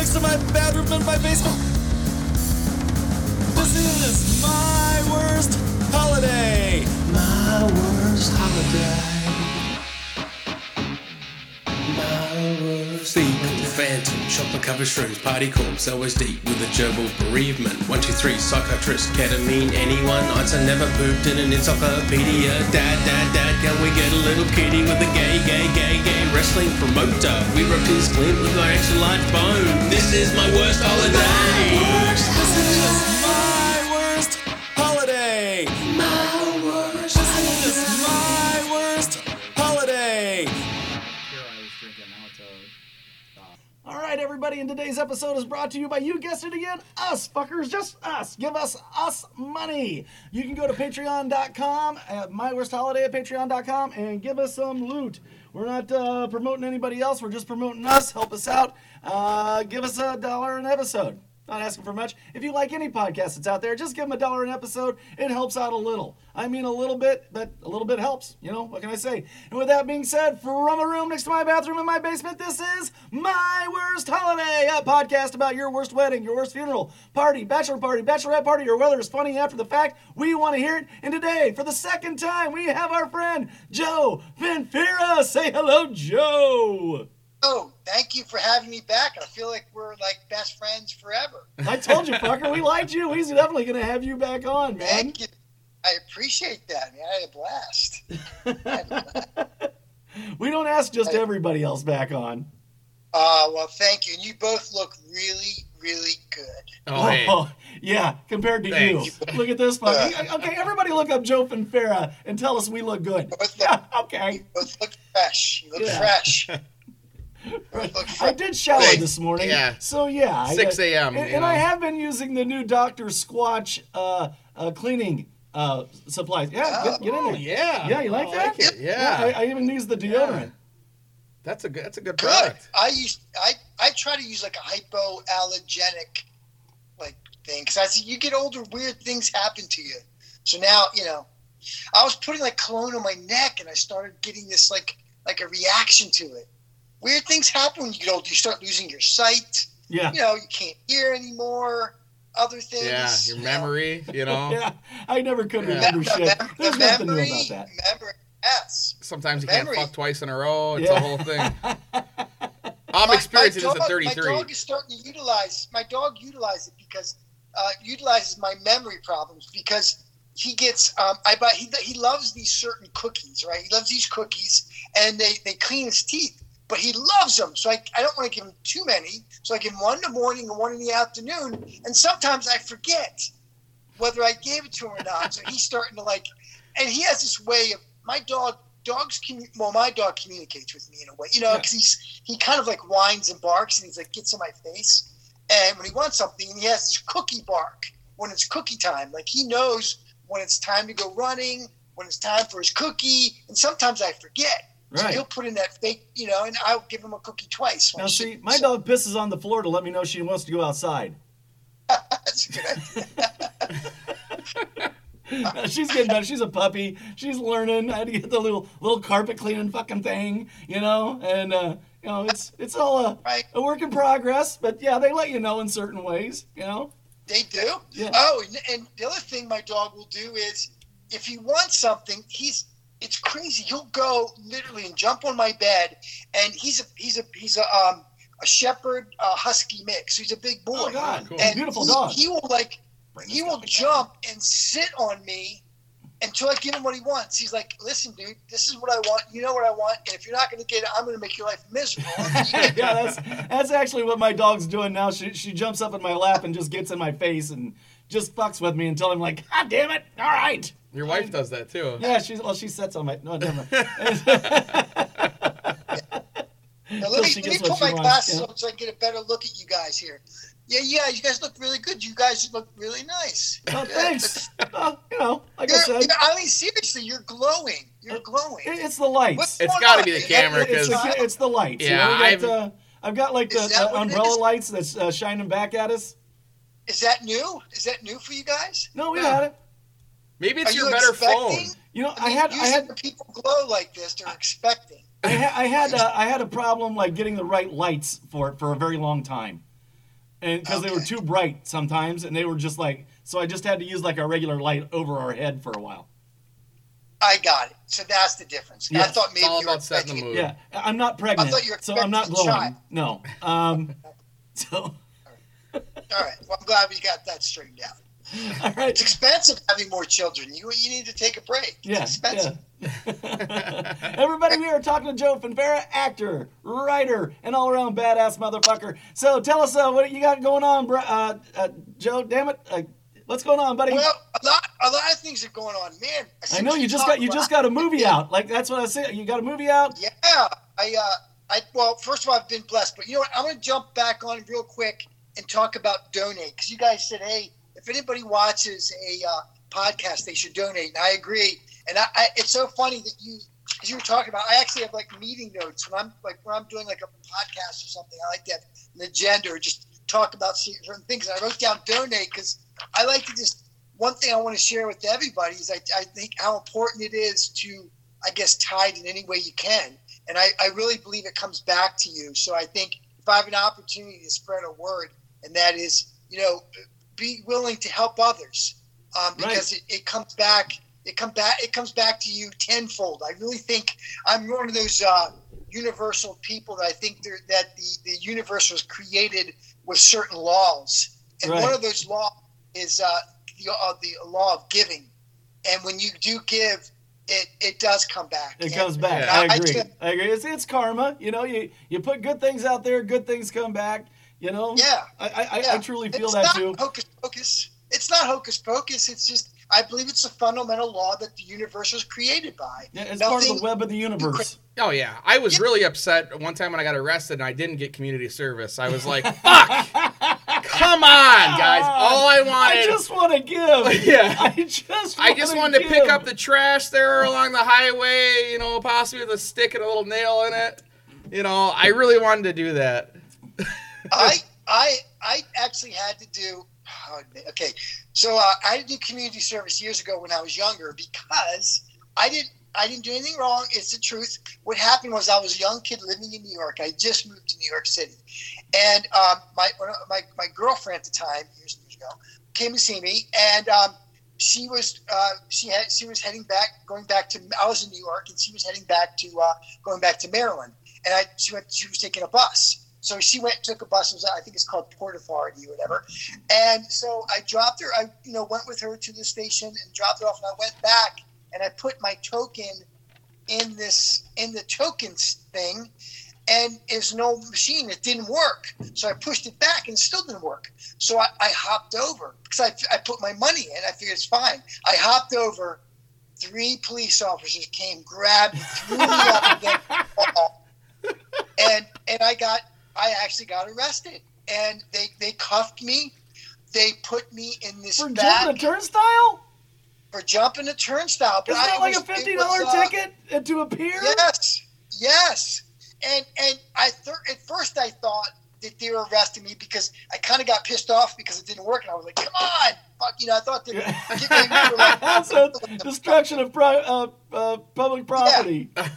next to my bathroom in my basement. This is my worst holiday. My worst holiday. My worst Sequel, Phantom, Chocolate covered shrooms, Party corpse, LSD with a gerbil bereavement. One, two, three, psychiatrist, ketamine, anyone. Answer never pooped in an encyclopedia. Dad, dad, dad, can we get a little kitty with a gay, gay, gay, gay wrestling promoter? We rubbed his glint with our extra large bone. This is my worst holiday. This everybody, and today's episode is brought to you by, you guessed it again, us, fuckers, just us. Give us us money. You can go to patreon.com, at my worst holiday at patreon.com, and give us some loot. We're not uh, promoting anybody else, we're just promoting us. Help us out. Uh, give us a dollar an episode. Not asking for much. If you like any podcast that's out there, just give them a dollar an episode. It helps out a little. I mean, a little bit, but a little bit helps. You know, what can I say? And with that being said, from a room next to my bathroom in my basement, this is My Worst Holiday, a podcast about your worst wedding, your worst funeral, party, bachelor party, bachelorette party, or whether it's funny after the fact. We want to hear it. And today, for the second time, we have our friend Joe Finfera. Say hello, Joe. Oh, thank you for having me back. I feel like we're like best friends forever. I told you, fucker, we liked you. We's definitely going to have you back on, man. Thank you. I appreciate that, man. I had a blast. Had a blast. We don't ask just everybody else back on. Uh, well, thank you. And you both look really, really good. Oh, hey. yeah, compared to Thanks. you. Look at this fucker. Okay, everybody look up Joe Finfera and Farah and tell us we look good. Both look, Yeah, okay. you both look fresh. You look Yeah. fresh. Both look I did shower Thanks. this morning. Yeah. So yeah. 6 a.m., And, you and I have been using the new Dr. Squatch uh, uh, cleaning uh, supplies. Yeah, get, get in there. Oh, yeah. Yeah, you like I that? it, Yeah. I, I even use the deodorant. That's a good. That's a good Good. product. I use I I try to use like a hypoallergenic like thing because I see you get older, weird things happen to you. So now you know, I was putting like cologne on my neck, and I started getting this like like a reaction to it. Weird things happen when you get older. You start losing your sight. Yeah. You know, you can't hear anymore. Other things. Yeah, your you know. memory. You know. Yeah, I never could Yeah. remember The, shit. mem- There's the nothing new about that. memory, yes. Sometimes you Memory. can't fuck twice in a row. It's Yeah. a whole thing. I'm My- experiencing my this at dog- 33. My dog is starting to utilize my dog utilizes it because uh, utilizes my memory problems because he gets um, I buy he, he loves these certain cookies right he loves these cookies and they, they clean his teeth but he loves them. So I, I don't want to give him too many. So I give him one in the morning and one in the afternoon. And sometimes I forget whether I gave it to him or not. So he's starting to like and he has this way of my dog dogs commu- well my dog communicates with me in a way you know because he's he kind of like whines and barks and he's like gets in my face. And when he wants something he has this cookie bark when it's cookie time. Like he knows when it's time to go running when it's time for his cookie. And sometimes i forget so Right. he'll put in that fake you know and i'll give him a cookie twice Now, see, my dog pisses on the floor to let me know she wants to go outside. That's good. She's getting better. She's a puppy. She's learning. I had to get the little little carpet cleaning fucking thing, you know. And uh, you know, it's it's all a, Right. a work in progress. But yeah, they let you know in certain ways, you know. They do. Yeah. Oh, and, and the other thing my dog will do is if he wants something, he's it's crazy. He'll go literally and jump on my bed, and he's a he's a he's a um a shepherd uh, husky mix. He's a big boy. Oh God, cool. And beautiful he, dog. He will like he will dog jump and sit on me until I give him what he wants. He's like, "Listen, dude, this is what I want. You know what I want, and if you're not going to get it, I'm going to make your life miserable." yeah, that's that's actually what my dog's doing now. She she jumps up in my lap and just gets in my face and just fucks with me until I'm like, God damn it! All right. Your wife does that too. Yeah, she's well, she sets on my no, never mind. Now, let me, she let me gets put my wants, glasses yeah. on so I can get a better look at you guys here. Yeah, yeah, you guys look really good. You guys look really nice. Oh, Yeah, thanks. Uh, you know, like I You're, said, I mean, seriously, you're glowing. You're glowing. it- it's the lights. What's It's going gotta be the camera, that- It's it's the lights. you Yeah, know, we I've- got, uh, I've got like the, Is the umbrella lights that's uh, shining back at us. Is that new? Is that new for you guys? No, we Yeah. had it. Maybe it's Are your you better expecting? phone. You know, I, I had I had when people glow like this, they're expecting. I had I had, uh, I had a problem like getting the right lights for it for a very long time. and because they were too bright sometimes, and they were just like, so I just had to use like a regular light over our head for a while. I got it. So that's the difference. I thought maybe all you were about the expecting- mood. Yeah, I'm not pregnant, thought you were so I'm not glowing. No. Um, so, All right. Well, I'm glad we got that straightened out. all right. It's expensive having more children. You you need to take a break. It's Yeah, expensive. yeah. Everybody, we are talking to Joe Finfera, actor, writer, and all-around badass motherfucker. So tell us uh, what you got going on, bro- uh, uh, Joe. Damn it, uh, what's going on, buddy? Well, a lot a lot of things are going on, man. I know you just got you just got a movie out. Like that's what I said. You got a movie out. Yeah, I uh, I well, first of all, I've been blessed, but you know what? I'm gonna jump back on real quick and talk about donate because you guys said, hey, if anybody watches a uh, podcast, they should donate, and I agree. And I, I it's so funny that you. Because you were talking about, I actually have like meeting notes when I'm like when I'm doing like a podcast or something. I like to have an agenda or just talk about certain things. And I wrote down donate because I like to just one thing I want to share with everybody is I, I think how important it is to I guess tied in any way you can. And I, I really believe it comes back to you. So I think if I have an opportunity to spread a word, and that is, you know, be willing to help others, um, because it, it comes back. It come back. It comes back to you tenfold. I really think I'm one of those uh, universal people that I think that the the universe was created with certain laws, and Right. one of those laws is uh, the uh, the law of giving. And when you do give, it it does come back. It And- comes back. I I agree. just- I agree. It's, it's karma. You know, you you put good things out there, good things come back. You know. Yeah. I I, I, Yeah. I truly feel it's that not too. Hocus pocus. It's not hocus pocus. It's just I believe it's a fundamental law that the universe was created by. Yeah, it's part of the web of the universe. Oh yeah, I was really upset one time when I got arrested and I didn't get community service. I was like, "Fuck! Come on, guys! All I wanted, I just want to give. Yeah. I just. I just wanna wanted to pick up the trash there along the highway. You know, possibly with a stick and a little nail in it. You know, I really wanted to do that. I I I actually had to do. oh, Okay, so uh, I had to do community service years ago when I was younger because I didn't I didn't do anything wrong. It's the truth. What happened was I was a young kid living in New York. I just moved to New York City, and um, my my my girlfriend at the time years and years ago came to see me, and um, she was uh, she had she was heading back going back to I was in New York, and she was heading back to uh, going back to Maryland, and I she went she was taking a bus. So she went, took a bus. It was, I think it's called Port Authority or whatever. And so I dropped her. I, you know, went with her to the station and dropped her off. And I went back and I put my token in this in the tokens thing, and there's no machine. It didn't work. So I pushed it back and it still didn't work. So I, I hopped over because I, I put my money in. I figured it's fine. I hopped over. Three police officers came, grabbed, me, threw me up against the wall, and and I got I actually got arrested, and they they cuffed me. They put me in this for back jumping a turnstile. for jumping a turnstile. But Isn't I that like a was- it fifty dollar uh, ticket to appear? Yes, yes. And and I th- at first I thought that they were arresting me because I kind of got pissed off because it didn't work, and I was like, "Come on, fuck!" You know, I thought that were like, so destruction of pri- uh, uh, public property. yeah.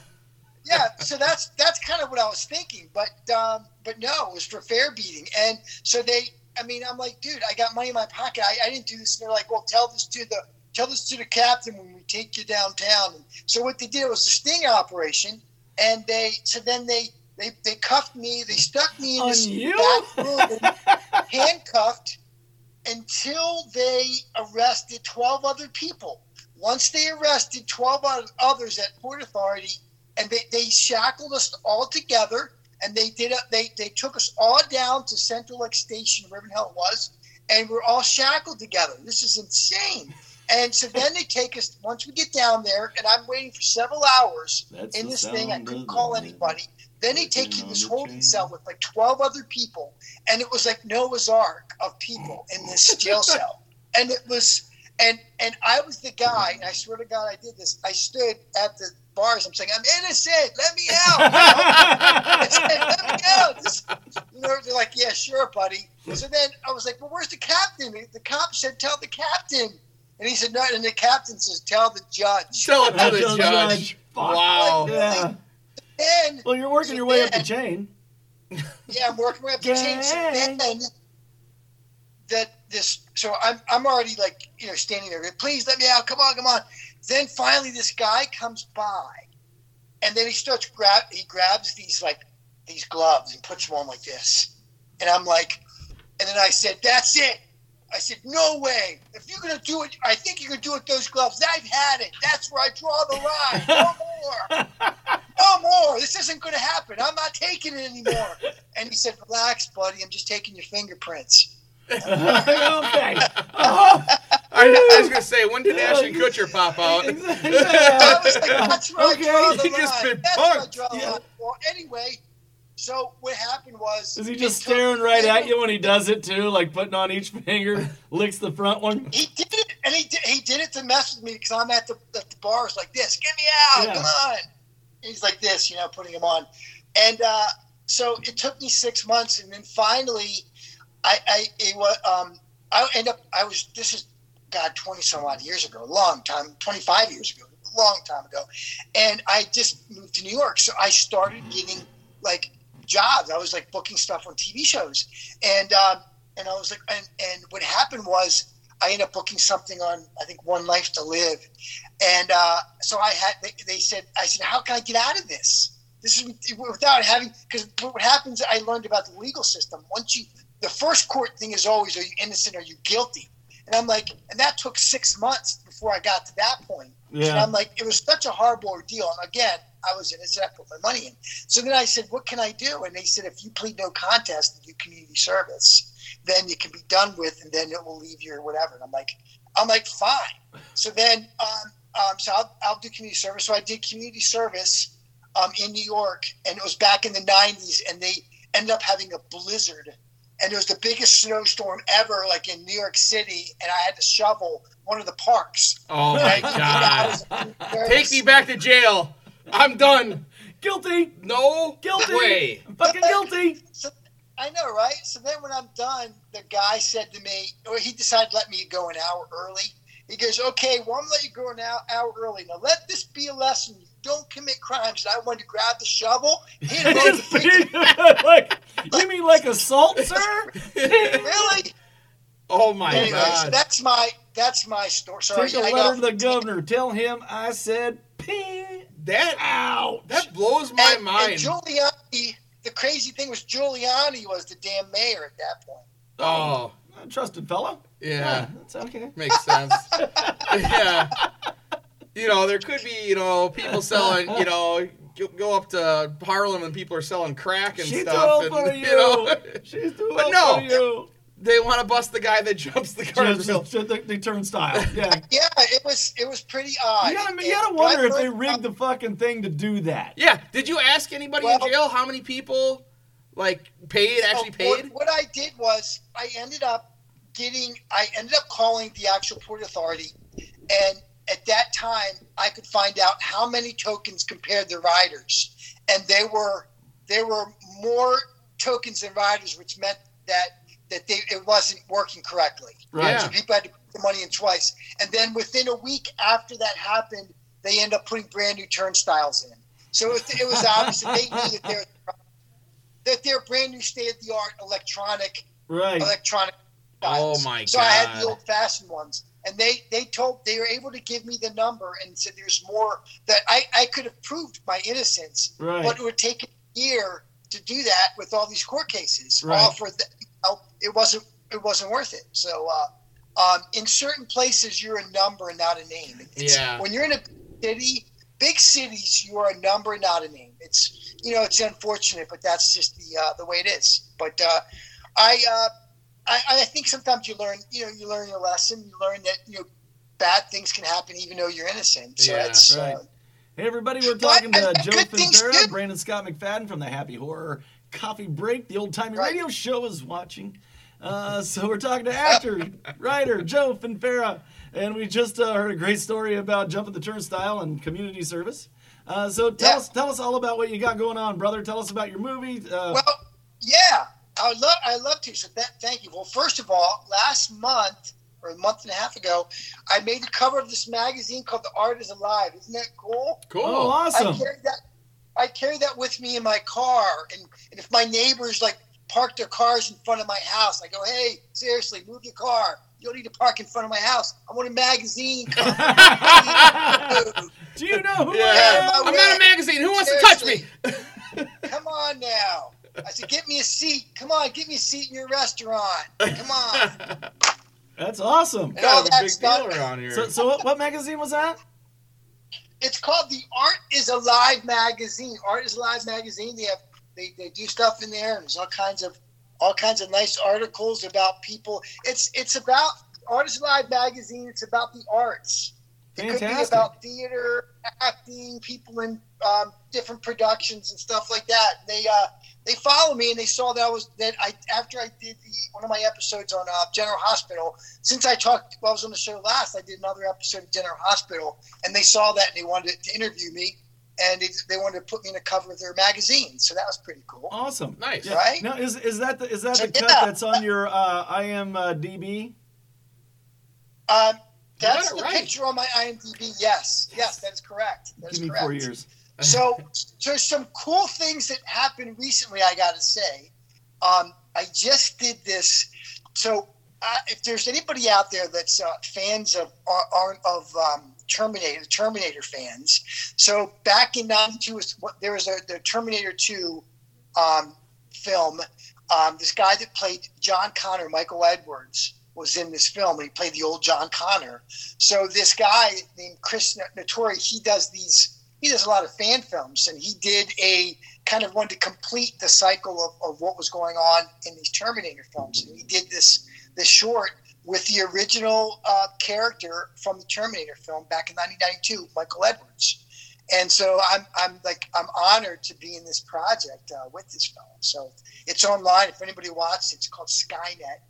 Yeah, so that's that's kind of what I was thinking, but um, but no, it was for fare beating, and so they. I mean, I'm like, dude, I got money in my pocket. I, I didn't do this. And they're like, well, tell this to the tell this to the captain when we take you downtown. And so what they did was a sting operation, and they so then they they, they cuffed me. They stuck me in this back room, handcuffed, until they arrested twelve other people. Once they arrested twelve others at Port Authority, and they, they shackled us all together, and they did a, they they took us all down to Central Lake Station, wherever the hell it was, and we're all shackled together. This is insane. And so then they take us once we get down there, and I'm waiting for several hours That's in this thing. I couldn't call anybody. Then they take you this holding cell with like 12 other people, and it was like Noah's Ark of people in this jail cell. And it was, and and I was the guy, and I swear to God, I did this. I stood at the bars. I'm saying, I'm innocent. Let me out. I said, let me out. This, you know, they're like, yeah, sure, buddy. So then I was like, well, where's the captain? The cop said, tell the captain. And he said, no. And the captain says, tell the judge. Tell it to the judge. judge. Fuck. Wow. Yeah. Then Well, you're working your way up the chain. Yeah, I'm working my way up the chain. So Gang. then, this. So I'm I'm already like you know standing there. Please let me out. Come on, come on. Then finally, this guy comes by, and then he starts grab. He grabs these like these gloves and puts them on like this, and I'm like, and then I said, "That's it." I said, "No way! If you're gonna do it, I think you're gonna do it with those gloves. I've had it. That's where I draw the line. No more. No more. This isn't gonna happen. I'm not taking it anymore." And he said, "Relax, buddy. I'm just taking your fingerprints." okay. Oh, I, I was gonna say, when did Ashton Kutcher pop out? I was like, "That's where I Okay. draw the You just line. been That's where I punked. draw Yeah. line." Well, anyway, so what happened was Is he it just took- staring right at you when he does it too? Like putting on each finger, licks the front one? He did it, and he did, he did it to mess with me because I'm at the at the bars like this. Get me out! Yeah. Come on! And he's like this, you know, putting him on, and uh, so it took me six months, and then finally, I I it was um I end up I was this is God twenty some odd years ago, long time, twenty five years ago, long time ago, and I just moved to New York, so I started getting like jobs. I was like booking stuff on TV shows, and um, and I was like, and and what happened was. I ended up booking something on I think One Life to Live, and uh, so I had they, they said I said how can I get out of this? This is without having because what happens I learned about the legal system. Once you the first court thing is always are you innocent Are you guilty, and I'm like and that took six months before I got to that point. And Yeah. I'm like it was such a horrible ordeal. And again I was innocent. I put my money in. So then I said what can I do? And they said if you plead no contest and do community service then you can be done with, and then it will leave you or whatever. And I'm like, I'm like, fine. So then, um, um, so I'll, I'll do community service. So I did community service um, in New York, and it was back in the '90s, and they ended up having a blizzard, and it was the biggest snowstorm ever, like in New York City, and I had to shovel one of the parks. Oh my And I- I god! was in Take me back to jail. I'm done. Guilty. No Guilty. way. I'm fucking guilty. So, I know, right? So then when I'm done, the guy said to me, or he decided to let me go an hour early. He goes, okay, well, I'm going to let you go an hour, hour early. Now, let this be a lesson. You don't commit crimes. And I wanted to grab the shovel, hit him over the freaking- like, you mean like assault, sir? Really? Oh my Anyway, so god. that's my that's my story. Sorry, Take a I letter got- to the governor. Tell him I said ping. That out. that blows my and, mind. And Giuliani, the crazy thing was Giuliani was the damn mayor at that point. oh A trusted fellow. yeah. That's okay. Makes sense. yeah. You know, there could be, you know, people selling, you know, go- go up to Harlem and people are selling crack and She's too stuff. old and, for you. you know, She's too But old no. for you. they want to bust the guy that jumps the Just, garbage. just, just the, the turnstile. Yeah. Yeah, it was it was pretty odd. You gotta, you gotta wonder if they rigged the fucking thing to do that. Yeah. Did you ask anybody Well- in jail how many people like paid, oh, actually So paid? What, what I did was I ended up getting, I ended up calling the actual port authority, and at that time I could find out how many tokens compared the riders, and they were there were more tokens than riders, which meant that that they, it wasn't working correctly. Right. So people had to put the money in twice, and then within a week after that happened, they end up putting brand new turnstiles in. So it, it was obvious that they knew that they're that they're brand new state of the art electronic Right. electronic. Oh, styles. my So I had the old fashioned ones, and they they told they were able to give me the number and said there's more that I I could have proved my innocence, Right. but it would take a year to do that with all these court cases. Right. All for the, you know, it wasn't it wasn't worth it. So. uh um, in certain places, you're a number and not a name. It's, Yeah. When you're in a city, big cities, you are a number not a name. It's you know it's unfortunate, but that's just the uh, the way it is. But uh, I, uh, I I think sometimes you learn you know you learn your lesson. You learn that you know bad things can happen even though you're innocent. So Yeah, that's right. uh, Hey everybody, we're But talking to I- Joe Finfera. Brandon Scott McFadden from the Happy Horror Coffee Break. The old timey Right. radio show is watching. Uh, so we're talking to actor, writer Joe Finfera, and we just uh, heard a great story about jumping the turnstile and community service. Uh, so tell Yeah. us, tell us all about what you got going on, brother. Tell us about your movie. Uh, Well, yeah, I would love, I love to. So that, thank you. Well, first of all, last month or a month and a half ago, I made the cover of this magazine called The Art Is Alive. Isn't that cool? Cool. oh, I awesome! carry that. I carry that with me in my car, and, and if my neighbors like park their cars in front of my house. I go, hey, seriously, move your car. You don't need to park in front of my house. I want a magazine. Do you know who Yeah. I am? I'm not a magazine. Who wants to touch me? Come on now. I said, get me a seat. Come on, get me a seat in your restaurant. Come on. That's awesome. And all a that big stuff. deal around here. So, so what, what magazine was that? It's called the Art is Alive magazine. Art is Alive magazine. They have they, they do stuff in there, and there's all kinds of all kinds of nice articles about people. It's it's about Art is Alive magazine. It's about the arts. It could be about theater, acting, people in um, different productions and stuff like that. They uh, they follow me and they saw that I was that I after I did the one of my episodes on uh, General Hospital. Since I talked, well, I was on the show last. I did another episode of General Hospital, and they saw that and they wanted to interview me, and they, they wanted to put me in the cover of their magazine. So that was pretty cool. Awesome. Nice. Yeah. Right? Now, is is that the, is that So, the cut yeah. that's on your uh, IMDb? Um, that's the right. picture on my IMDb. Yes, yes, that is correct. That is Give me correct. four years. So there's some cool things that happened recently. I got to say, um, I just did this. So uh, if there's anybody out there that's uh, fans of are, are of um, Terminator, Terminator fans. So back in '92, there was a the Terminator 2 um, film. Um, this guy that played John Connor, Michael Edwards, was in this film. And he played the old John Connor. So this guy named Chris Notori, he does these. He does a lot of fan films, and he did a kind of one to complete the cycle of, of what was going on in these Terminator films. And he did this this short with the original uh, character from the Terminator film back in 1992, Michael Edwards. And so I'm, I'm like I'm honored to be in this project uh, with this film. So it's online. If anybody wants, it's called Skynet.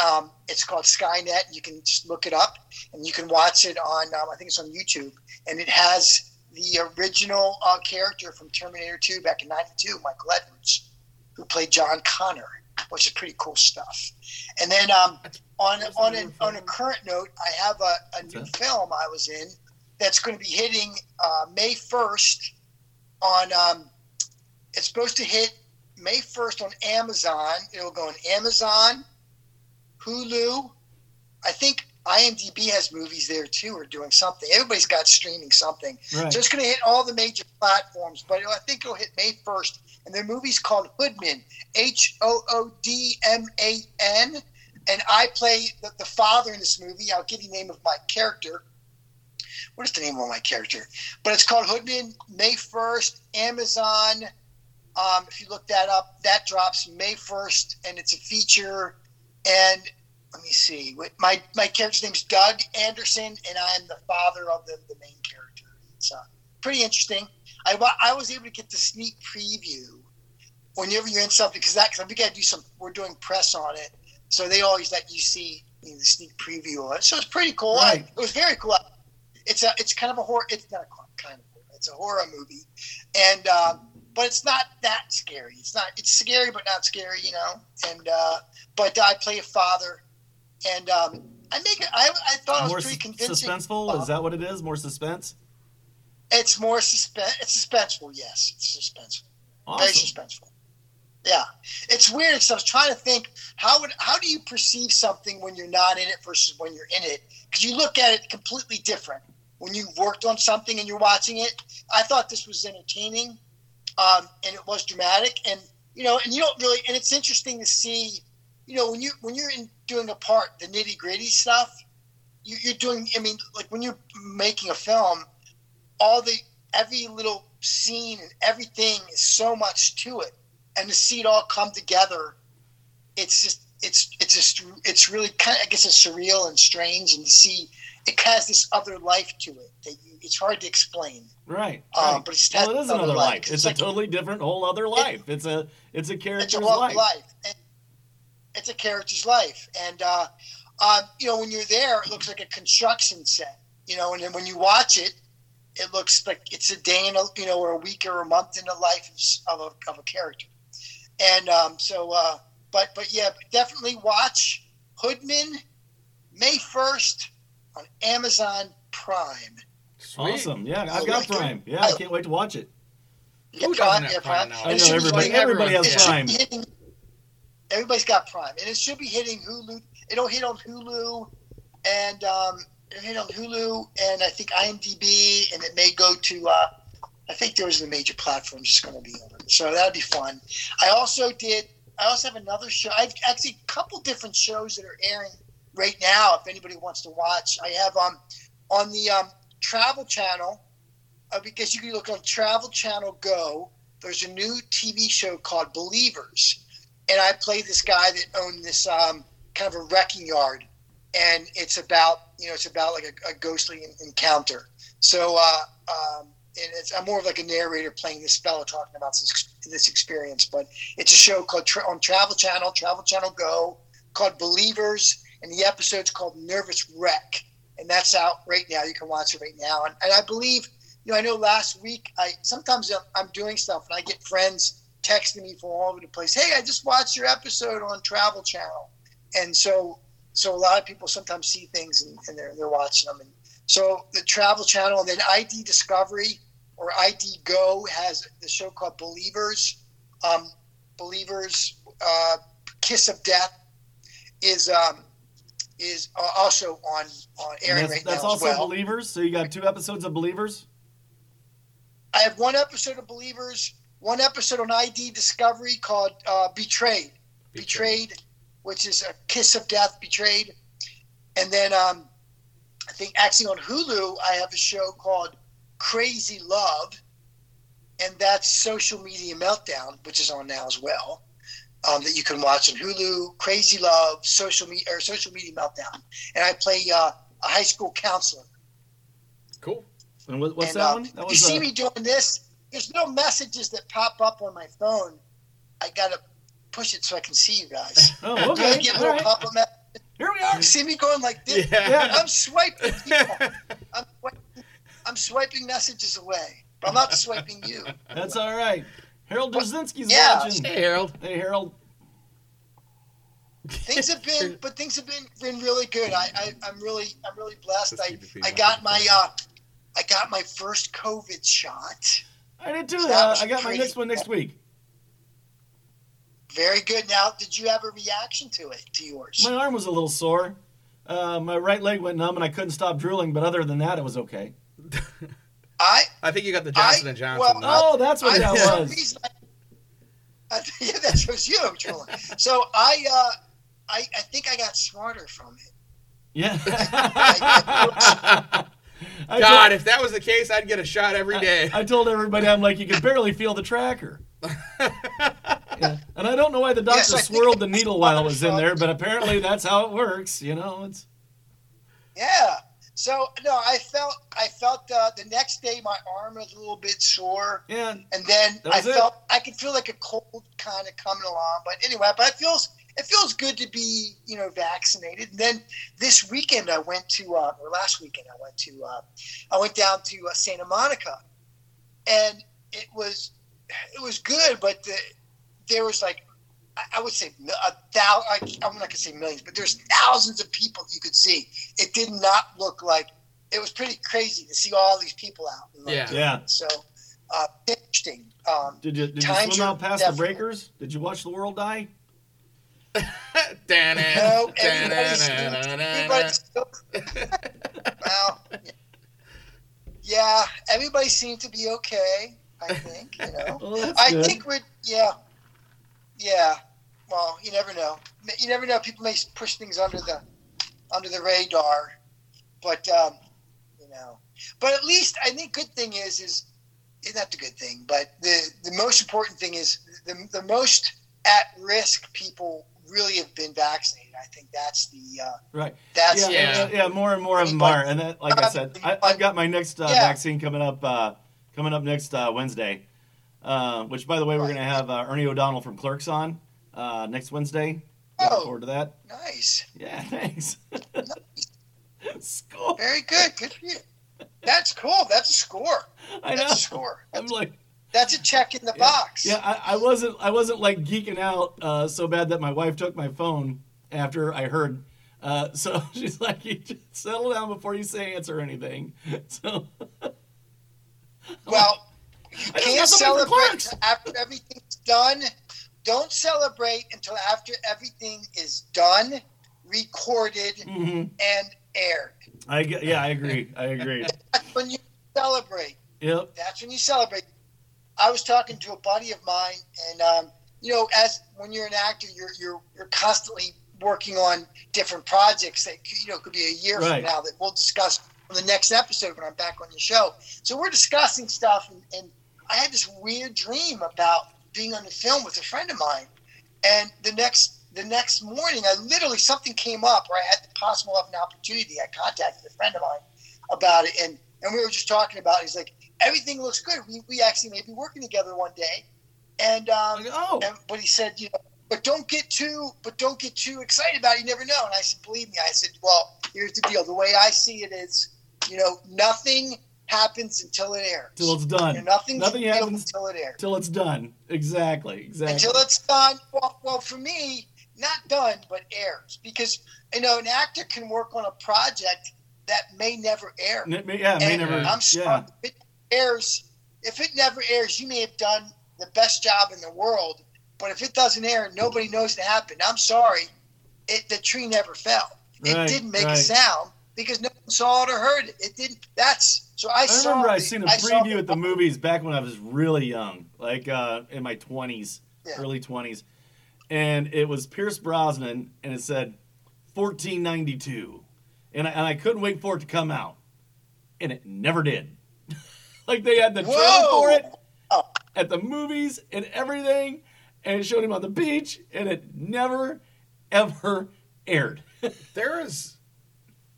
Um, it's called Skynet. You can just look it up, and you can watch it on. Um, I think it's on YouTube, and it has the original uh, character from Terminator 2 back in '92, Michael Edwards, who played John Connor, which is pretty cool stuff. And then um, on on a, on a current note, I have a, a new film I was in that's going to be hitting uh, May 1st on. Um, it's supposed to hit May 1st on Amazon. It'll go on Amazon, Hulu. I think IMDb has movies there too, or doing something. Everybody's got streaming something. Right. So it's going to hit all the major platforms, but I think it'll hit May 1st. And the movie's called Hoodman, H O O D M A N. And I play the, the father in this movie. I'll give you the name of my character. What is the name of my character? But it's called Hoodman, May 1st, Amazon. Um, if you look that up, that drops May 1st, and it's a feature. And let me see. My my character's name's Doug Anderson, and I am the father of the, the main character. It's uh, pretty interesting. I, I was able to get the sneak preview whenever you're in something because that because we got to do some. We're doing press on it, so they always let you see you know, the sneak preview of it. So it's pretty cool. I- Right. it was very cool. It's a it's kind of a horror. It's not a kind of horror. It's a horror movie, and um, but it's not that scary. It's not. It's scary, but not scary. You know. And uh, but I play a father, and um, I make it. I, I thought it was pretty convincing. suspenseful? Is that what it is? More suspense? It's more suspense. It's suspenseful. Yes, it's suspenseful. Very suspenseful. Yeah, it's weird. because I was trying to think how would how do you perceive something when you're not in it versus when you're in it? Because you look at it completely different when you've worked on something and you're watching it. I thought this was entertaining, um, and it was dramatic, and you know, and you don't really, and it's interesting to see, you know, when you when you're in doing a part, the nitty gritty stuff, you, you're doing. I mean, like when you're making a film, all the every little scene and everything is so much to it and to see it all come together it's just it's it's just it's really kind of i guess it's surreal and strange and to see it has this other life to it that you, it's hard to explain Right. um, but it's well, it is another life. It's, a like, totally different, whole other life. it's a it's a it's character's a whole life. life. And it's a character's life and uh, um, you know when you're there it looks like a construction set you know and then when you watch it it looks like it's a day in a you know or a week or a month in the life of a, of a character and um, so uh, but but yeah definitely watch hoodman may 1st on amazon prime Sweet. Awesome. Yeah, I've got like- Prime. Yeah, I can't wait to watch it. Yeah, Who Prime, doesn't have Prime now? I know it everybody. hitting- Everybody has Prime. hitting- everybody's got Prime, and it should be hitting Hulu. It'll hit on Hulu, and um, it'll hit on Hulu, and I think IMDb, and it may go to. Uh, I think there was a major platform just going to be on it, so that'd be fun. I also did. I also have another show. I've actually a couple different shows that are airing right now. If anybody wants to watch, I have um on the um, Travel Channel uh, because you can look on Travel Channel Go. There's a new TV show called Believers, and I play this guy that owned this um, kind of a wrecking yard, and it's about you know it's about like a, a ghostly encounter. So uh, um, and it's I'm more of like a narrator playing this fellow talking about this, this experience, but it's a show called Tra- on Travel Channel, Travel Channel Go, called Believers, and the episode's called Nervous Wreck, and that's out right now. You can watch it right now, and, and I believe you know, I know last week I sometimes I'm, doing stuff and I get friends texting me from all over the place. Hey, I just watched your episode on Travel Channel, and so so a lot of people sometimes see things and, and they're they're watching them. And so the Travel Channel and then ID Discovery or ID Go has the show called Believers. Um, Believers, uh, Kiss of Death is um, is uh, also on on airing that's right that's now also as well. Believers. So you got two episodes of Believers. I have one episode of Believers, one episode on ID Discovery called uh, Betrayed. Betrayed, which is a kiss of death, Betrayed. And then um, I think actually on Hulu, I have a show called Crazy Love, and that's Social Media Meltdown, which is on now as well. Um, that you can watch on Hulu, Crazy Love, Social Media or Social Media Meltdown, and I play uh, a high school counselor. Cool. And what, what's And, that uh, one? That you was see uh, me doing this. There's no messages that pop up on my phone. I gotta push it so I can see you guys. Oh, I okay. get All little right. compliment. Here we are. You see me going like this? Yeah. I'm swiping. people. I'm, swiping- I'm swiping messages away. I'm not swiping you. That's all right. Harold Drzinski's Yeah. watching. Hey, Harold. Hey, Harold. Things have been, but things have been been really good. I, I I'm really I'm really blessed. I I got my uh I got my first COVID shot. I did too. That Uh, I got my next one next week. Very good. Now, did you have a reaction to it? To yours? My arm was a little sore. Uh, my right leg went numb and I couldn't stop drooling, but other than that, it was okay. I I think you got the Johnson I- and Johnson. well. Oh, that's what I, that for some was. reason, I, I, yeah, that was you, Julie. So I, uh, I, I think I got smarter from it. Yeah. I, I God, told, if that was the case, I'd get a shot every day. I told everybody, I'm like, you can barely feel the tracker. Yeah. And I don't know why the doctor Yes, I swirled the needle while it was in there, but apparently that's how it works. You know, it's yeah. So no, I felt, I felt uh, the next day my arm was a little bit sore, yeah. and then I it. felt I could feel like a cold kind of coming along. But anyway, but it feels it feels good to be you know vaccinated. And then this weekend I went to uh, or last weekend I went to uh, I went down to uh, Santa Monica, and it was it was good, but the, there was like I- I would say a thousand. I'm not gonna say millions, but there's thousands of people you could see. It did not look like it was pretty crazy to see all these people out. and, like, Yeah. doing Yeah. it. So uh, interesting. Um, Did you did you swim out past the breakers? Did you watch the world die? Dan no, everybody's, everybody's still, well, yeah, everybody seemed to be okay. I think you know. Well, I good. think we're yeah, yeah. Well, you never know. You never know. People may push things under the under the radar, but um, you know. But at least I think good thing is is is not the good thing, but the the most important thing is the the most at risk people really have been vaccinated. I think that's the uh, right. that's Yeah, Yeah. yeah, More and more of them are, and that, like I said, I, I've got my next uh, Yeah. vaccine coming up. Uh, coming up next uh, Wednesday. Uh, which, by the way, we're going to have uh, Ernie O'Donnell from Clerks on uh, next Wednesday. Looking Oh. forward to that. nice. Yeah, thanks. Score. Very good. Good for you. That's cool. That's a score. I know. That's a score. I'm like, That's a check in the Yeah. box. yeah, I, I wasn't, I wasn't like geeking out uh, so bad that my wife took my phone after I heard. Uh, so she's like, "You just settle down before you say answer anything." So Well, I can't celebrate after everything's done. don't celebrate until after everything is done, recorded, Mhm. and aired. I yeah, I agree. I agree. That's when you celebrate. Yep. That's when you celebrate. I was talking to a buddy of mine, and um, you know, as when you're an actor, you're you're you're constantly working on different projects that you know could be a year Right. from now that we'll discuss on the next episode when I'm back on your show. So we're discussing stuff, and, and I had this weird dream about being on the film with a friend of mine, and the next the next morning, I literally something came up where I had the possible of an opportunity. I contacted a friend of mine about it, and and we were just talking about. It. He's like, everything looks good. We, we actually may be working together one day, and um, oh, and, but he said, you know, but don't get too, but don't get too excited about it. You never know. And I said, believe me. I said, well, here's the deal. The way I see it is, you know, nothing happens until it airs. till it's You know, done. Nothing happens until it airs. till it's done. Exactly. Exactly. Until it's done. Well, well, for me, not done, but airs. Because you know, an actor can work on a project that may never air. N- yeah, may never. I'm yeah. sorry. If it airs, if it never airs, you may have done the best job in the world. But if it doesn't air, nobody knows it happened. I'm sorry. It the tree never fell. It Right, didn't make right. a sound because no saw it or heard it. It didn't. That's so. I, I saw. remember I seen a I preview at the movies back when I was really young, like uh, in my twenties, Yeah. early twenties, and it was Pierce Brosnan, and it said 1492, and I, and I couldn't wait for it to come out, and it never did. like they had the trailer Whoa! for it at the movies and everything, and it showed him on the beach, and it never ever aired. There is.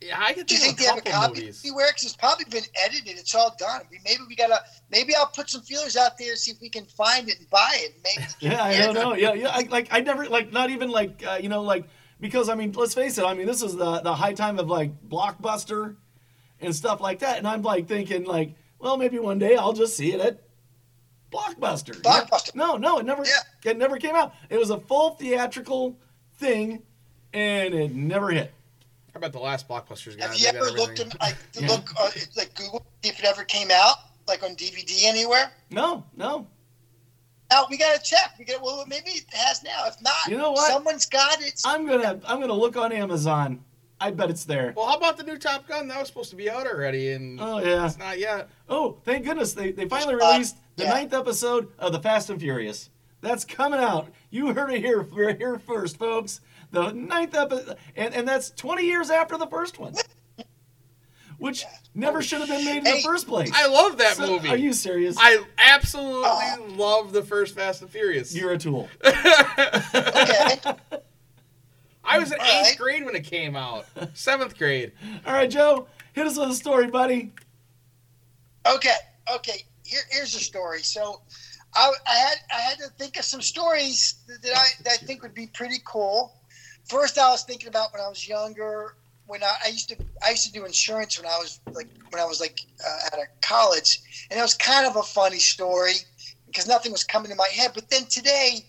Yeah, I could Do you think think of they have a copy movies. anywhere? Because it's probably been edited. It's all done. We, maybe we gotta. Maybe I'll put some feelers out there to see if we can find it and buy it. Maybe. Yeah, I don't know. Yeah, yeah. I, like I never like not even like uh, you know like because I mean let's face it. I mean this is the the high time of like blockbuster and stuff like that, and I'm like thinking like well maybe one day I'll just see it at blockbuster. Blockbuster. No, no, it never Yeah. it never came out. It was a full theatrical thing, and it never hit. How about the last blockbusters? Have you ever looked at like Yeah. look uh, like Google if it ever came out like on DVD anywhere? No, no. Now we gotta check. We got well maybe it has now. If not, You know what? Someone's got it. I'm gonna I'm gonna look on Amazon. I bet it's there. Well, how about the new Top Gun? That was supposed to be out already, and Oh yeah. it's not yet. Oh, thank goodness they, they finally Uh, released the yeah. ninth episode of the Fast and Furious. That's coming out. You heard it here, here first, folks. The ninth episode, and, and that's 20 years after the first one, which never should have been made in the first place. I love that So, movie. Are you serious? I absolutely Oh. love the first Fast and Furious. You're a tool. Okay. I was in All eighth right. grade when it came out. Seventh grade. All right, Joe, hit us with a story, buddy. Okay, okay. Here, here's a story. So, I, I had I had to think of some stories that, that I that I think would be pretty cool. First, I was thinking about when I was younger. When I, I used to I used to do insurance when I was like when I was like uh, at a college, and it was kind of a funny story because nothing was coming to my head. But then today,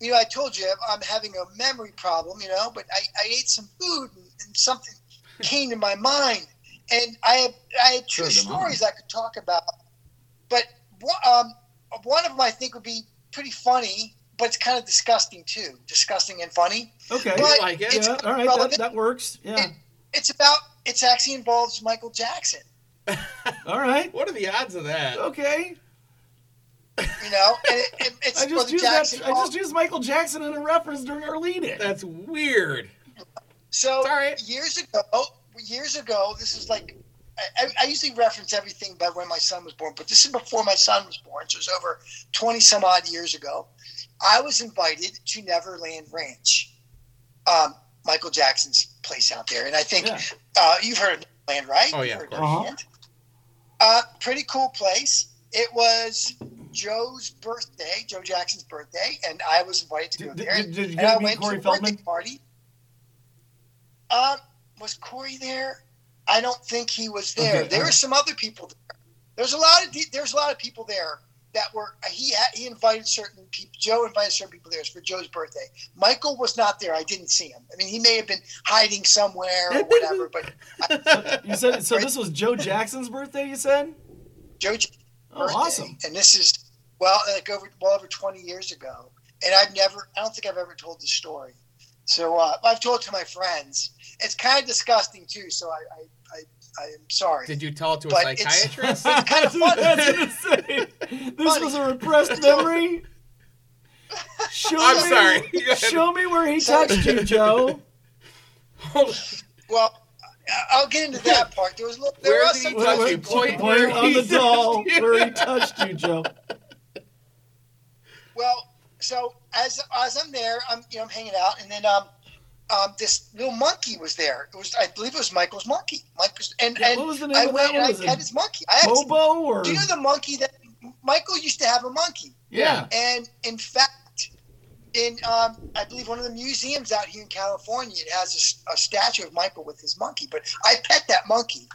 you know, I told you I'm having a memory problem, you know. But I, I ate some food and, and something came to my mind, and I had I had two Sure, stories I could talk about. But um, one of them I think would be pretty funny, but it's kind of disgusting too. Disgusting and funny. Okay. But like it. it's yeah, all right, that, that works. Yeah. It- it's about it's actually involves Michael Jackson. All right. What are the odds of that? Okay. You know, and it, it, it's I just the used that. Jackson. I just used Michael Jackson in a reference during our lead in. That's weird. So It's all right. years ago, years ago, this is like I, I usually reference everything by when my son was born, but this is before my son was born, so it's over twenty some odd years ago. I was invited to Neverland Ranch, um, Michael Jackson's place out there, and I think Yeah. uh, you've heard of Neverland, right? Oh, yeah, course. Uh, pretty cool place. It was Joe's birthday, Joe Jackson's birthday, and I was invited to go Did- there. did- did you and I meet went Corey to a birthday party. Um, was Corey there? I don't think he was there. Okay, there were some other people there. There's a lot of de- there's a lot of people there that were he had, he invited certain people. Joe invited certain people there. For Joe's birthday. Michael was not there. I didn't see him. I mean, he may have been hiding somewhere or whatever. But You said so. This was Joe Jackson's birthday. You said. Joe Oh, birthday. awesome. And this is well, like over well over 20 years ago. and I've never, I don't think I've ever told this story. So uh, I've told it to my friends. It's kind of disgusting too. So I, I, I, I am sorry. Did you tell it to a But it's- psychiatrist? It's kind of funny. I was this Funny. was a repressed memory. Show I'm me, sorry. Show me where he touched you, Joe. Well, I'll get into that part. There was a little, there Where was some touch you? Point point where on the doll where he touched you, Joe. Well, so as as I'm there, I'm you know I'm hanging out, and then um, um, this little monkey was there. It was I believe it was Michael's monkey. Michael's and Yeah, and what was the name I of went and? I pet his monkey. I actually, Bobo or do you know the monkey that Michael used to have a monkey, yeah. and in fact, in um, I believe one of the museums out here in California, it has a statue of Michael with his monkey. But I pet that monkey.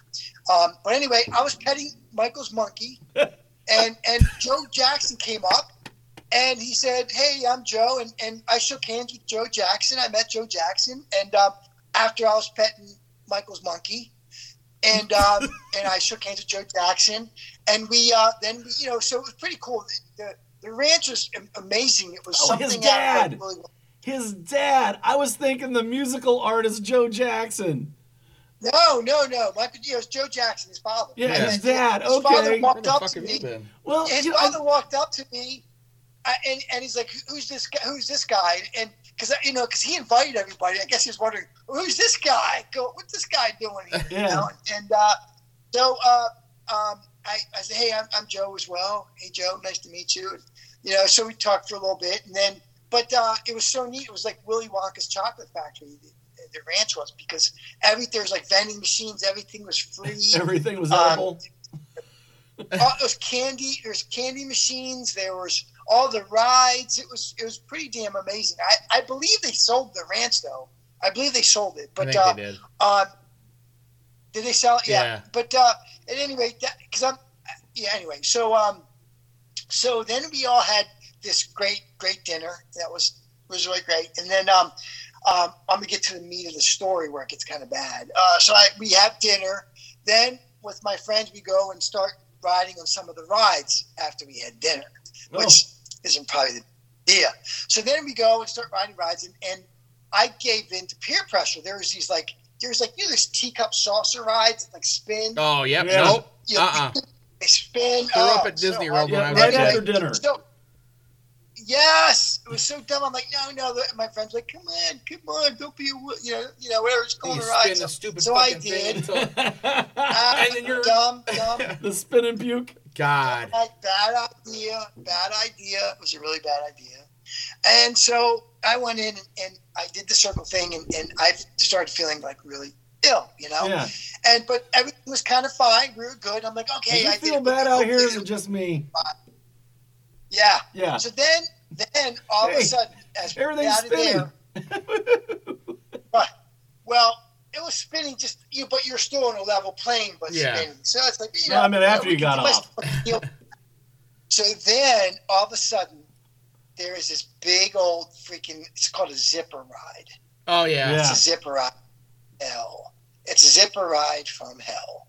Um, but anyway, I was petting Michael's monkey, and and Joe Jackson came up, and he said, "Hey, I'm Joe," and and I shook hands with Joe Jackson. I met Joe Jackson, and um, after I was petting Michael's monkey. And um, and I shook hands with Joe Jackson, and we uh, then we, you know so it was pretty cool. The, the, the ranch was amazing. It was Oh, something his dad. like really- His dad. I was thinking the musical artist Joe Jackson. No, no, no. Michael, you know, it's Joe Jackson, his father. Yeah, Yeah. his dad. His father Okay. Where walked up to me. Well, His you know, I- father walked up to me, I, and and he's like, "Who's this guy? Who's this guy?" And because you know, because he invited everybody, I guess he was wondering, "Who's this guy? Go, what's this guy doing here?" You Yeah. know? And uh, so uh, um, I, I said, "Hey, I'm, I'm Joe as well. Hey, Joe, nice to meet you." And, you know, so we talked for a little bit, and then, but uh, it was so neat. It was like Willy Wonka's chocolate factory. The, the ranch was because every there was like vending machines. Everything was free. everything was Um, edible. all it was candy. There's candy machines. There was all the rides. It was it was pretty damn amazing. I, I believe they sold the ranch though. I believe they sold it, but uh, they did. um, did they sell it? Yeah. Yeah. But uh, at any rate, because I'm yeah. Anyway, so um, so then we all had this great great dinner. That was was really great. And then um, um, I'm gonna get to the meat of the story where it gets kind of bad. Uh, so I, we have dinner. Then with my friends, we go and start riding on some of the rides after we had dinner, Oh. which isn't probably the idea. So then we go and start riding rides, and, and I gave in to peer pressure. There was these like there's like you know there's teacup saucer rides that, like spin. Oh, yep. Yeah. Nope. You Uh uh They spin. Grew up at Disney so World hard. when I yeah, was right a after dinner. So, yes, it was so dumb. I'm like, no, no. My friend's like, come on, come on, don't be a, you know, you know, whatever. it's go on You the spin ride. the stupid so I fucking thing did. until Ah, and then you're- dumb, dumb. the spin and puke. God. Bad, bad idea. Bad idea. It was a really bad idea. And so I went in and, and I did the circle thing, and, and I started feeling like really ill, you know. Yeah. And but everything was kind of fine. We were good. I'm like, okay, Does I feel bad out here? Is just me? Yeah. Yeah. So then, then all of a sudden, as everything's out of there, Right. Well, it was spinning just you, but you're still on a level plane, but Yeah. spinning. So it's like you No, know. I mean, after we you got off. you know. So then, all of a sudden, there is this big old freaking. It's called a zipper ride. Oh, yeah. Yeah. It's a zipper ride. from Hell. It's a zipper ride from hell.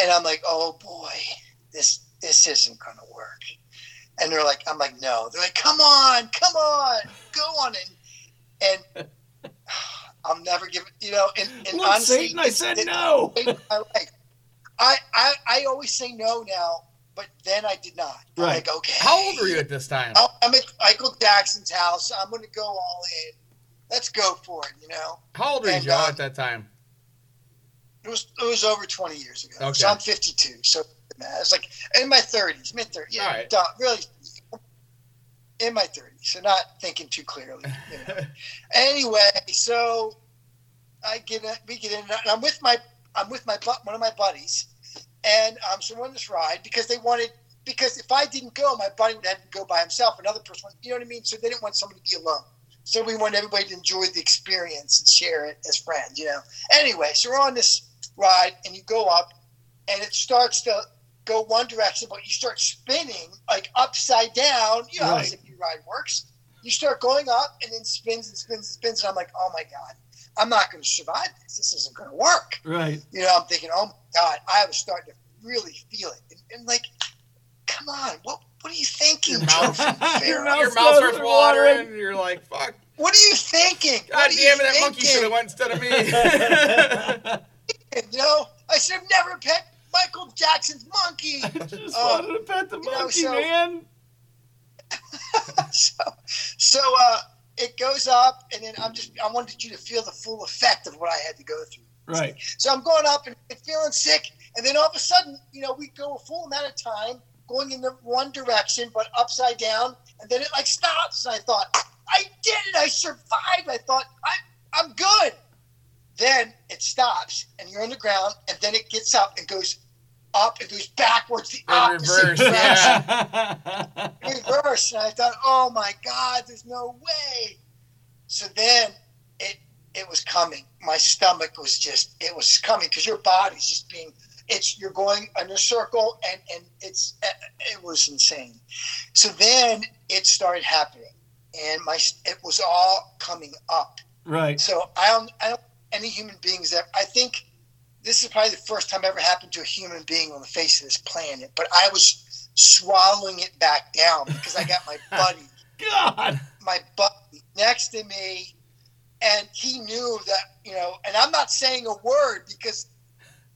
And I'm like, oh boy, this this isn't gonna work. And they're like, I'm like, no. They're like, come on, come on, go on and and I'll never giving. You know, and, and Look, honestly, Satan, I said it- no. I, I, I I always say no now, but then I did not. I'm Right. like, okay. How old were you at this time? I'm at Michael Jackson's house. I'm going to go all in. Let's go for it. You know. How old were you, and, uh, at that time? It was it was over 20 years ago. Okay. So I'm 52. So it's like in my 30s, mid 30s. Yeah, All right. really in my 30s. So not thinking too clearly. You know. anyway, so I get in, we get in. And I'm with my I'm with my one of my buddies, and um, so we're on this ride because they wanted because if I didn't go, my buddy would have to go by himself. Another person, you know what I mean. So they didn't want somebody to be alone. So we want everybody to enjoy the experience and share it as friends, you know. Anyway, so we're on this ride, and you go up, and it starts to go one direction, but you start spinning like upside down. You know Right. A zippy ride works. You start going up, and then spins and spins and spins, and I'm like, oh my god, I'm not going to survive this. This isn't going to work. Right. You know, I'm thinking, oh my god, I was starting to really feel it, and, and like, come on, what what are you thinking, Your mouth- Joe from Your Farrell? mouth Your mouth starts starts watering. watering. You're like, fuck. What are you thinking? God What damn you it, that monkey should have went instead of me. You know, I should have never pet Michael Jackson's monkey. I Just Uh, wanted to pet the you know, monkey, so- man. so, so uh, it goes up, and then I'm just I wanted you to feel the full effect of what I had to go through. Right. So I'm going up and feeling sick, and then all of a sudden, you know, we go a full amount of time going in the one direction, but upside down, and then it like stops. And I thought, I did it! I survived! I thought I I'm good. Then it stops, and you're on the ground, and then it gets up and goes up and goes backwards the In opposite reverse, direction yeah. reverse. And I thought, oh my God, there's no way. So then it it was coming. My stomach was just it was coming because your body's just being it's you're going in a circle and and it's it was insane. So then it started happening, and my it was all coming up. right. So I don't I don't any human beings that I think this is probably the first time ever happened to a human being on the face of this planet. But I was swallowing it back down because I got my buddy, God. my buddy next to me, and he knew that you know. And I'm not saying a word because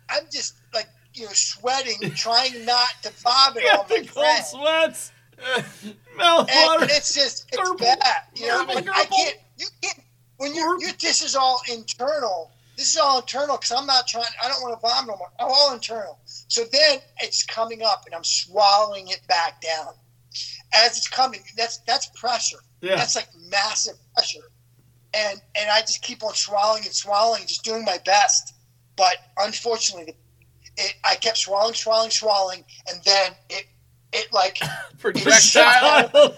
I'm just like you know sweating, trying not to vomit on my the cold friend. sweats. Mouth And, it's just it's Gurgle. bad. You know, Gurgle, like, I can't. You can't. When you're, you this is all internal. This is all internal because I'm not trying. I don't want to vomit no more. I'm all internal. So then it's coming up, and I'm swallowing it back down as it's coming. That's that's pressure. Yeah. That's like massive pressure. And and I just keep on swallowing and swallowing, just doing my best. But unfortunately, it, I kept swallowing, swallowing, swallowing, and then it it like Projectile.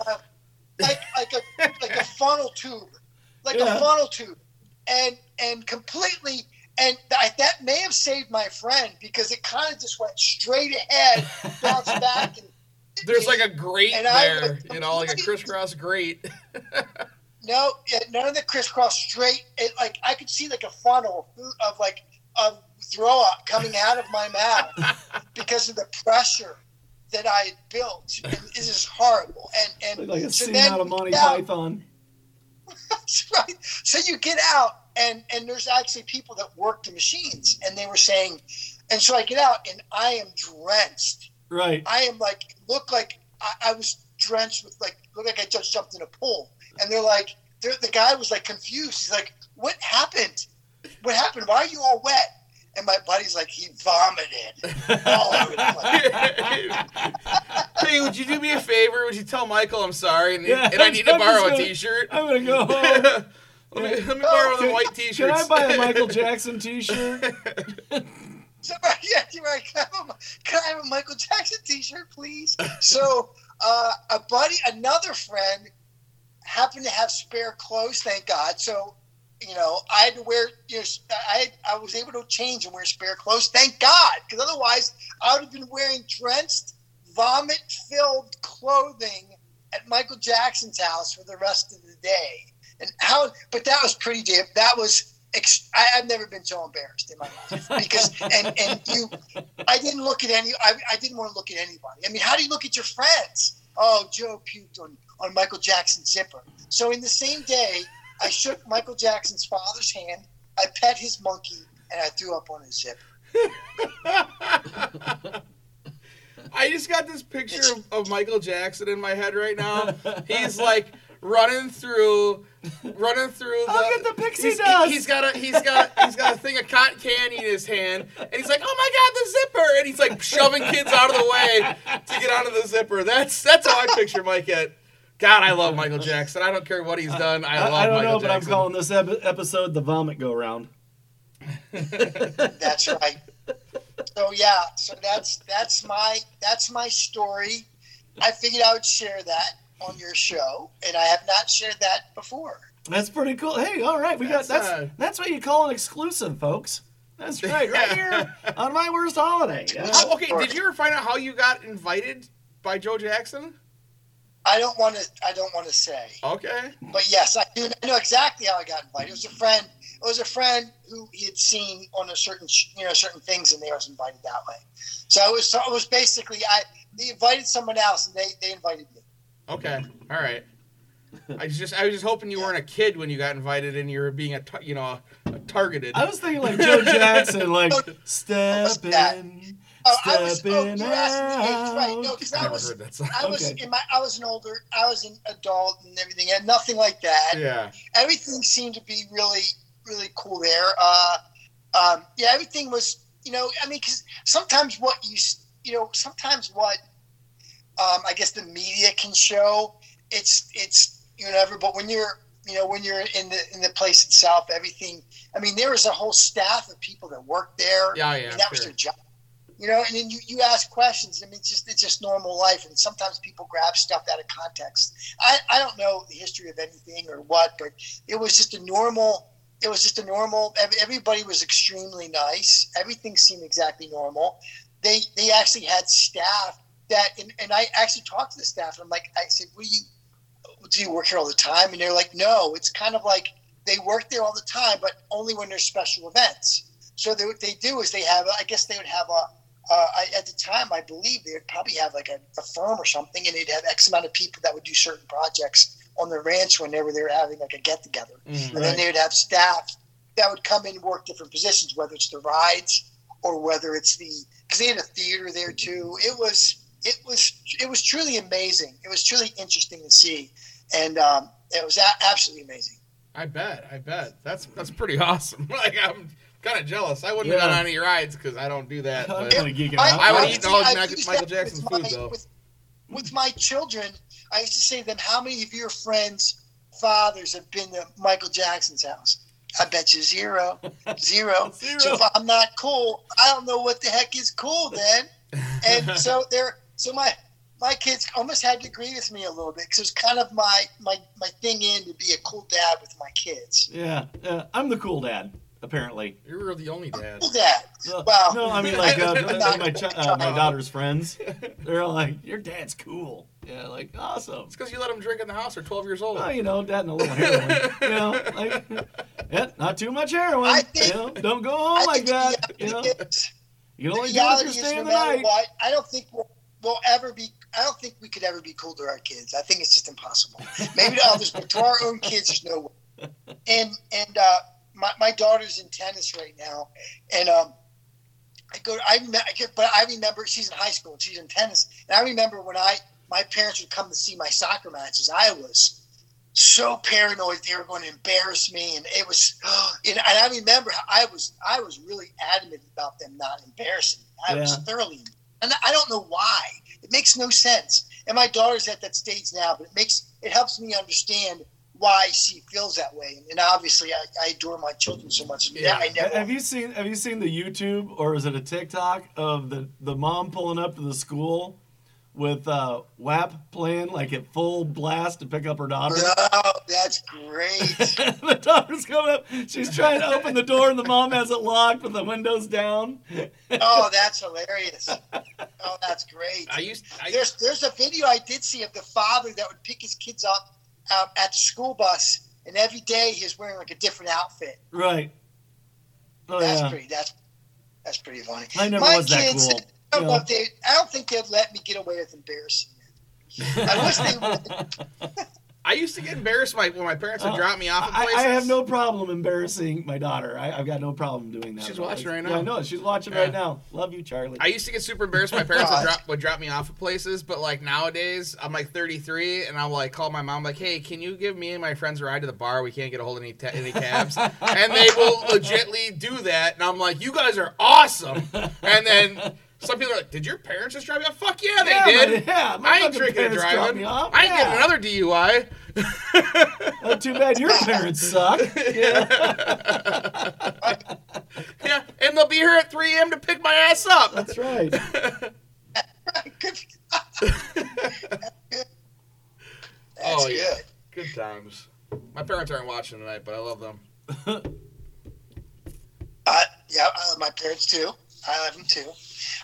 like like a like a funnel tube, like Yeah. a funnel tube, and and completely. And that, that may have saved my friend because it kind of just went straight ahead, bounced back, and There's like a grate And I there, was you know, like a crisscross grate. no, yeah, none of the crisscross straight. It like I could see like a funnel of like of throw up coming out of my mouth because of the pressure that I had built. And this is horrible. And and like a so scene then out of Monty now- Python. That's right. So you get out, and and there's actually people that work the machines, and they were saying, and so I get out, and I am drenched. Right. I am like look like I, I was drenched with like look like I just jumped in a pool, and they're like, they're, the guy was like confused. He's like, "What happened? What happened? Why are you all wet?" And my buddy's like, "He vomited all over the place." hey, would you do me a favor? Would you tell Michael I'm sorry? And, Yeah, and I need to I'm just borrow a gonna- t-shirt. I'm gonna go home. let me, let me borrow the white t-shirts. Can I buy a Michael Jackson T-shirt? So, yeah, you're right. Can I, have a, can I have a Michael Jackson T-shirt, please? So, uh, a buddy, another friend, happened to have spare clothes. Thank God. So, you know, I had to wear. You know, I I was able to change and wear spare clothes. Thank God, because otherwise I would have been wearing drenched, vomit-filled clothing at Michael Jackson's house for the rest of the day. And how? But that was pretty damn. That was. Ex- I, I've never been so embarrassed in my life because and and you, I didn't look at any. I, I didn't want to look at anybody. I mean, how do you look at your friends? Oh, Joe puked on on Michael Jackson's zipper. So in the same day, I shook Michael Jackson's father's hand. I pet his monkey and I threw up on his zipper. I just got this picture of, of Michael Jackson in my head right now. He's like running through, running through. The, Look at the pixie he's, dust. He's got a he's got he's got a thing of cotton candy in his hand, and he's like, "Oh my god, the zipper!" And he's like shoving kids out of the way to get onto the zipper. That's that's how I picture Mike at. God, I love Michael Jackson. I don't care what he's done. I, I, love I don't Michael know, but I'm calling this ep- episode the vomit go round. That's right. So yeah, so that's that's my that's my story. I figured I would share that on your show, and I have not shared that before. That's pretty cool. Hey, all right, we got That's, that's uh, that's what you call an exclusive, folks. That's right, right here on my worst holiday. Yeah. Oh, okay, did you ever find out how you got invited by Joe Jackson? I don't want to. I don't want to say, Okay. but yes, I do I know exactly how I got invited. It was a friend. It was a friend who he had seen on a certain, you know, certain things, and they was invited that way. So it was. So it was basically I. they invited someone else, and they they invited me. Okay, all right. I was just I was just hoping you weren't a kid when you got invited and you were being a you know a targeted. I was thinking like Joe Jackson, like What's step in, Oh, I was. Oh, you're asking the right? No, because I was. I was Okay. in my. I was an older. I was an adult and everything, and nothing like that. Yeah. Everything seemed to be really, really cool there. Uh, um, yeah, everything was. You know, I mean, because sometimes what you, you know, sometimes what, um, I guess the media can show, it's it's you never. But when you're, you know, when you're in the in the place itself, everything. I mean, there was a whole staff of people that worked there. Yeah, I yeah. mean, that was their job. You know, and then you, you ask questions. I mean, it's just it's just normal life, and sometimes people grab stuff out of context. I, I don't know the history of anything or what, but it was just a normal. It was just a normal. Everybody was extremely nice. Everything seemed exactly normal. They they actually had staff that, and, and I actually talked to the staff, and I'm like, I said, "Will you do you work here all the time?" And they're like, "No, it's kind of like they work there all the time, but only when there's special events." So they, what they do is they have, I guess they would have a, uh, I, at the time, I believe they would probably have like a, a firm or something, and they'd have X amount of people that would do certain projects on the ranch whenever they were having like a get together. Mhm. And then they would have staff that would come in and work different positions, whether it's the rides or whether it's the, because they had a theater there too. It was, it was, it was truly amazing. It was truly interesting to see. And um, it was a- absolutely amazing. I bet. I bet. That's that's pretty awesome. Like I'm kind of jealous. I wouldn't have Yeah. gone on any rides because I don't do that. I'm But kind of geeking I- out. I would eat all of Michael- used Jackson's food, my- though. With, with my children, I used to say to them, "How many of your friends' fathers have been to Michael Jackson's house?" I bet you zero, zero. Zero. So if I'm not cool, I don't know what the heck is cool then. And so they're so my my kids almost had to agree with me a little bit because it was kind of my my my thing in to be a cool dad with my kids. Yeah, yeah, I'm the cool dad. Apparently. you were the only dad. Cool dad. No, Well, no, I mean like uh, my chi- uh, my daughter's friends. They're like, "Your dad's cool." Yeah, like awesome. It's because you let him drink in the house. They're 12 years old. Well, you know, dad and a little heroin. you know, like, yeah, not too much heroin. I think- you know, don't go I home like the that. You know, reality is- you can only the do it if you're is, staying no the matter night. what, I don't think we'll, we'll ever be. I don't think we could ever be cool to our kids. I think it's just impossible. Maybe to others, but to our own kids, there's no way. And and uh, my my daughter's in tennis right now, and um, I go. I remember, but I remember she's in high school and she's in tennis, and I remember when I my parents would come to see my soccer matches. I was so paranoid they were going to embarrass me, and it was. And, and I remember I was I was really adamant about them not embarrassing. me. I was thoroughly, and I don't know why. It makes no sense. And my daughter's at that stage now, but it makes it helps me understand why she feels that way. And obviously, I, I adore my children so much. Yeah, Yeah. I never. Have you seen Have you seen the YouTube or is it a TikTok of the the mom pulling up to the school with uh, WAP playing like at full blast to pick up her daughter? No, that's great. the daughter's coming up. She's trying to open the door and the mom has it locked with the windows down. oh, that's hilarious. Oh, that's great. I used. I, There's there's a video I did see of the father that would pick his kids up um, at the school bus, and every day he's wearing like a different outfit. Right. Oh That's yeah. pretty. That's that's pretty funny. I never My was that kids, cool. I don't, you know know. if they, I don't think they'd let me get away with embarrassing. I wish they would. I used to get embarrassed my, when my parents would Uh, drop me off at I, places. I have no problem embarrassing my daughter. I, I've got no problem doing that. She's watching right Yeah, now. I know. She's watching Yeah. right now. Love you, Charlie. I used to get super embarrassed. When my parents would drop would drop me off at places, but like nowadays, I'm like 33, and I'll like call my mom like, "Hey, can you give me and my friends a ride to the bar? We can't get a hold of any ta- any cabs." and they will legitly do that, and I'm like, "You guys are awesome." And then some people are like, "Did your parents just drive you off?" Fuck yeah, they Yeah, did. my- yeah, my I ain't drinking and parents dropped driving. me off. I ain't Yeah. getting another DUI. Oh, too bad your parents suck. Yeah. Yeah, and they'll be here at 3 a.m. to pick my ass up. That's right. That's Oh, yeah. good. Good times. My parents aren't watching tonight, but I love them. Uh, yeah, I love my parents too. I love them too.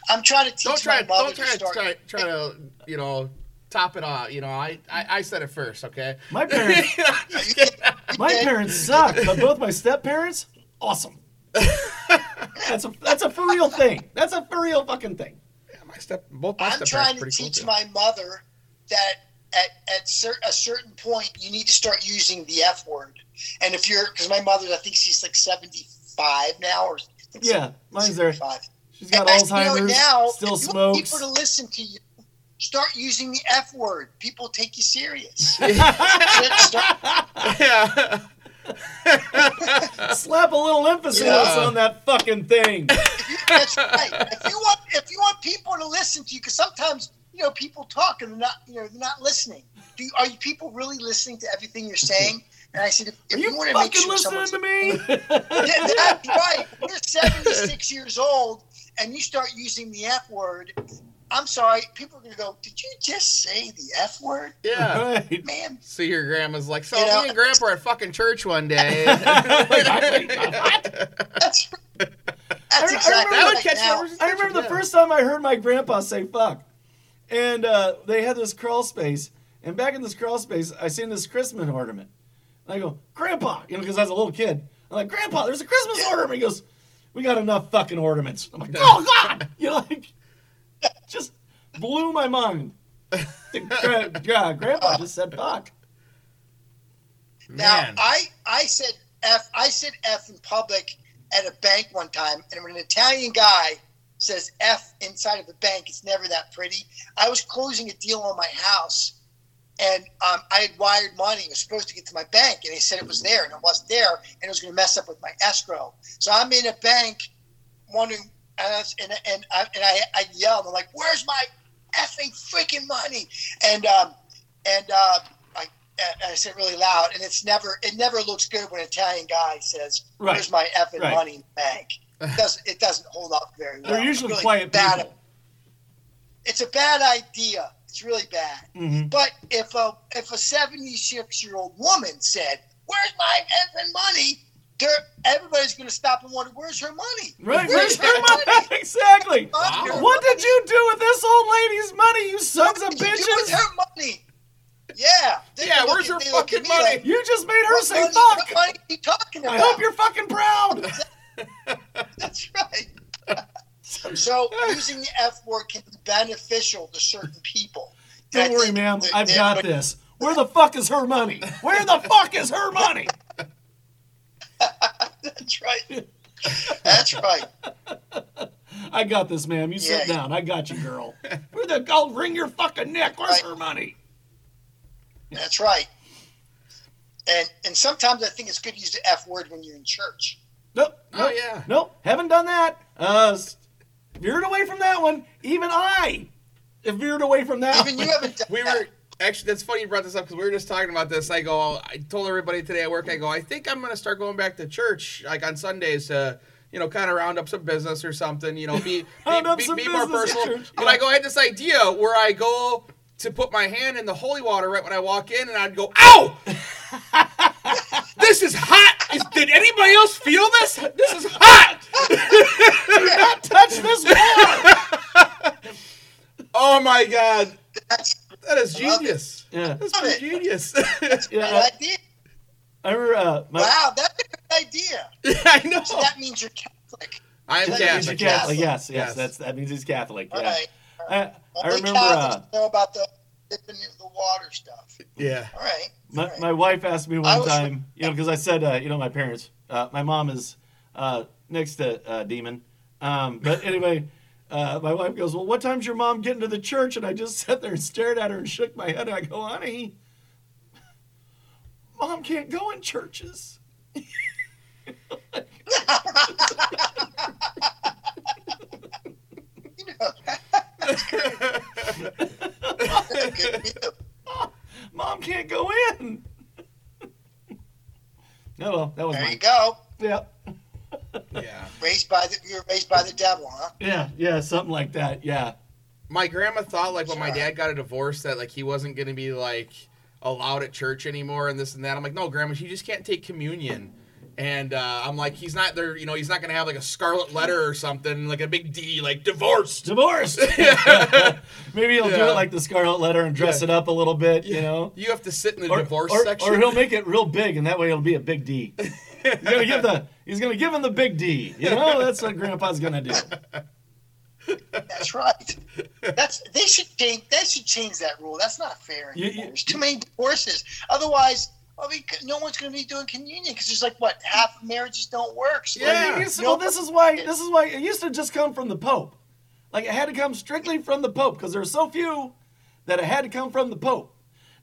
I'm trying to teach Don't try. my mother Don't try to to start. try, try to you know top it off. You know, I I, I said it first. Okay. My parents, my parents suck, but both my step parents, awesome. That's a that's a for real thing. That's a for real fucking thing. Yeah, My step, both my I'm step trying to pretty cool teach my mother that at at cer- a certain point you need to start using the F word. And if you're, because my mother, I think she's like 75 now, or Yeah, mine's there. 75. She's got And, you know, Alzheimer's. now, still if you want smokes. people to listen to you. Start using the F word. People take you serious. Yeah. Slap a little emphasis Yeah. on that fucking thing. That's right. If you want, if you want people to listen to you, because sometimes you know people talk and they're not, you know, they're not listening. Do you, are you people really listening to everything you're saying? And I said, if, Are if you, you want to make fucking sure listening someone's to me? Yeah, that's right. You're 76 years old and you start using the F word. I'm sorry, people are gonna go. Did you just say the F word, yeah. right. man? See your grandma's like, so You know- me and grandpa are at fucking church one day. That's that's I exactly that would right catch now. numbers. I remember the Yeah. first time I heard my grandpa say fuck. And uh, they had this crawl space. And back in this crawl space, I seen this Christmas ornament. And I go, Grandpa, you know, because I was a little kid. I'm like, Grandpa, there's a Christmas ornament. He goes, We got enough fucking ornaments. I'm like, Oh, God! You know, like, just blew my mind. Gra- yeah, Grandpa just said fuck. Now Man. I I said F I said F in public at a bank one time, and when an Italian guy says F inside of the bank, it's never that pretty. I was closing a deal on my house, and um, I had wired money. It was supposed to get to my bank, and they said it was there, and it wasn't there, and it was going to mess up with my escrow. So I'm in a bank, wondering, and I, and, and I, and I, I yelled, I'm like, "Where's my effing freaking money?" And um, and uh, I, and I said really loud, and it's never it never looks good when an Italian guy says, Right. "Where's my effing Right. money in the bank?" It doesn't it doesn't hold up very well. They're usually really quiet bad. people. It's a bad idea. It's really bad. Mhm. But if a if a seventy six year old woman said, "Where's my effing money?" There, everybody's going to stop and wonder, "Where's her money?" Right, Where's where's her her money? Exactly. Wow. What did you do with this old lady's money, you sons of What did you do with bitches? her money? Yeah. Yeah, where's at- her they look at fucking money? like, You just made her say money, fuck. What money are you talking about? I hope you're fucking proud. That's right. so using the F word can be beneficial to certain people. Don't worry, think ma'am. that- I've that- got this. Where the fuck is her money? Where the fuck is her money? That's right. That's right. I got this, ma'am. You sit Yeah. down. I got you, girl. Where the I'll wring your fucking neck. Where's Right. her money? That's right. And and sometimes I think it's good to use the F word when you're in church. Nope. Oh, yeah. Nope. Haven't done that. Uh, s- veered away from that one. Even I veered away from that. Even one. you haven't We were actually. That's funny you brought this up because we were just talking about this. I go. I told everybody today at work. I go. I think I'm gonna start going back to church like on Sundays to. You know, kind of round up some business or something. You know, be be, be, be more personal. church. But I go. I had this idea where I go to put my hand in the holy water right when I walk in, and I'd go, "Ow! this is hot. Is, did anybody else feel this? This is hot." Do not touch this wall. Oh my god, That's that is I genius. Yeah. That's Love pretty it. genius. a Yeah. good I, idea. I remember. Uh, my, Wow, that's a good idea. I know. So that means you're Catholic. I'm That He's means Catholic. you're Catholic. yes. Yes, yes, Yes. That's that means he's Catholic. All Yeah. right. I, I Only remember. Uh, know about the dipping into the water stuff. Yeah. All right. My, right. my wife asked me one was- time, you know, because I said, uh, you know, my parents, uh, my mom is uh, next to uh, Demon. Um, but anyway, uh, my wife goes, Well, what time's your mom getting to the church? And I just sat there and stared at her and shook my head. And I go, Honey, mom can't go in churches. You know, that's good deal. Mom can't go in. no, oh, well, that was There you go. Yeah. Yeah. Raised by the you were raised by the devil, huh? Yeah, yeah, something like that. Yeah. My grandma thought like when my dad got a divorce that like he wasn't gonna be like allowed at church anymore and this and that. I'm like, no, grandma, she just can't take communion. And uh, I'm like, he's not there. You know, he's not gonna have like a scarlet letter or something, like a big D, like divorced. Divorced. Maybe he'll do it like the Scarlet Letter and dress Yeah. it up a little bit, you know? You have to sit in the Or, divorce or, section. or he'll make it real big, and that way it'll be a big D. He's gonna give the he's gonna give him the big D. You know, that's what Grandpa's gonna do. That's right. That's they should change. They should change that rule. That's not fair. You- Anymore. you- There's too many divorces. Otherwise, I mean, no one's going to be doing communion because there's like what half of marriages don't work. So Yeah. It used to- well, this is why. This is why it used to just come from the Pope. Like it had to come strictly from the Pope because there are so few that it had to come from the Pope.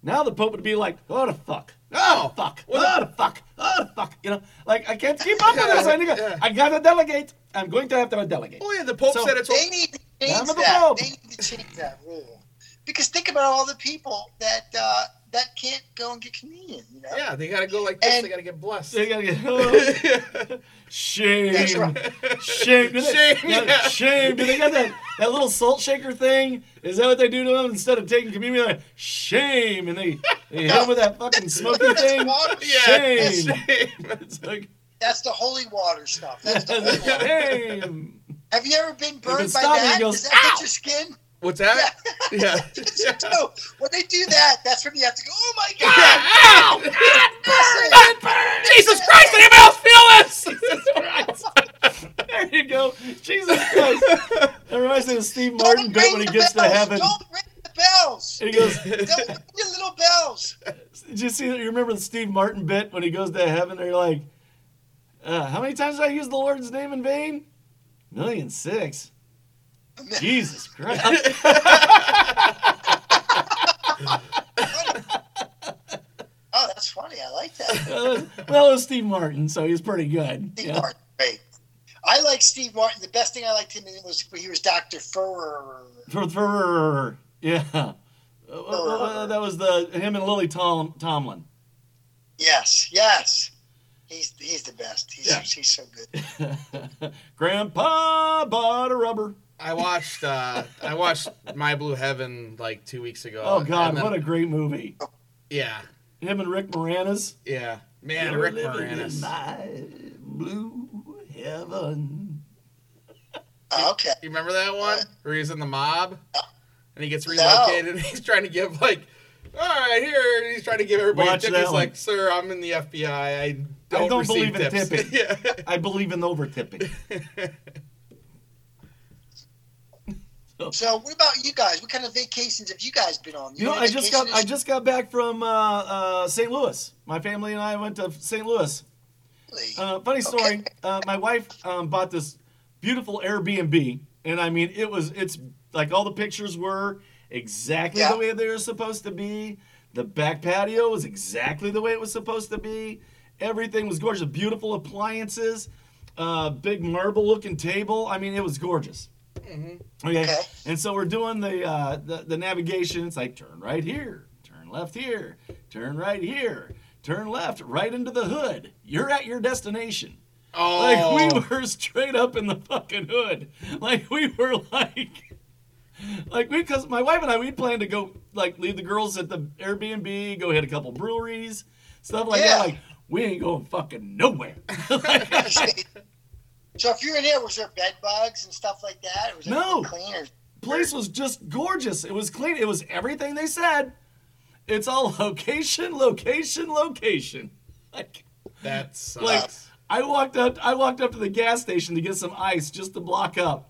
Now the Pope would be like, "Oh the fuck, oh the fuck, oh the fuck, oh the fuck," you know. Like I can't keep up with this. I, need to- Yeah. I gotta delegate. I'm going to have to delegate. Oh yeah, the Pope So- said it's. They need to change Down to the that. Pope. They need to change that rule because think about all the people that uh, that can't go and get communion. You know. Yeah, they gotta go like this. And- they gotta get blessed. They gotta get oh, shame, That's right. shame, Do they- Shame, yeah, yeah. shame. Do they got that that little salt shaker thing? Is that what they do to them instead of taking communion? Like, shame, and they they hit them with that fucking smoky That's thing. water. yeah, Shame. shame. It's like That's the holy water stuff. That's the holy water. shame. Have you ever been burned by stopping, he that? goes, Does that "Ow!" get your skin? What's that? Yeah. so when they do that, that's when you have to go. Oh my God! Ow! god! Jesus Christ! Did anybody else feel this? There you go. Jesus Christ. That reminds me of Steve Martin Don't bit when he the gets to heaven. Don't ring the bells. And he goes, Don't ring your little bells. Did you see that? You remember the Steve Martin bit when he goes to heaven? They're like, uh, how many times did I use the Lord's name in vain? Million six. Jesus Christ. Oh, that's funny. I like that. Uh, well, it was Steve Martin, so he's pretty good. Steve Yeah. Martin, great. I like Steve Martin. The best thing I liked him in was when he was Doctor Furrer. For, for, yeah. Uh, uh, that was the him and Lily Tom, Tomlin. Yes, yes. He's he's the best. He's Yeah. he's so good. Grandpa bought a rubber. I watched. uh I watched My Blue Heaven like two weeks ago. Oh God, then- what a great movie! Yeah, Him and Rick Moranis. yeah. Man, You're Rick Moranis. in my blue heaven. Oh, okay. You remember that one where he's in the mob and he gets No. relocated and he's trying to give like, all right, here and he's trying to give everybody Watch a tip. He's one. like, sir, I'm in the FBI. I don't, don't receive believe in tips. tipping. yeah. I believe in over tipping. So what about you guys? What kind of vacations have you guys been on? You know, I just got I just got back from uh, uh, St. Louis. My family and I went to St. Louis. Uh, funny story. Okay. Uh, my wife um, bought this beautiful Airbnb, and I mean, it was it's like all the pictures were exactly Yeah. the way they were supposed to be. The back patio was exactly the way it was supposed to be. Everything was gorgeous. Beautiful appliances, uh, big marble looking table. I mean, it was gorgeous. Okay. Okay. And so we're doing the, uh, the the navigation. It's like turn right here, turn left here, turn right here, turn left, right into the hood. You're at your destination. Oh, Like we were straight up in the fucking hood. Like we were like like we cuz my wife and I we'd planned to go like leave the girls at the Airbnb, go hit a couple breweries, stuff like Yeah. that. Like we ain't going fucking nowhere. so if you're in there, was there bed bugs and stuff like that? Or was No. everything clean? Or, place was just gorgeous. It was clean. It was everything they said. It's all location, location, location. Like that sucks. like I walked up I walked up to the gas station to get some ice just to block up.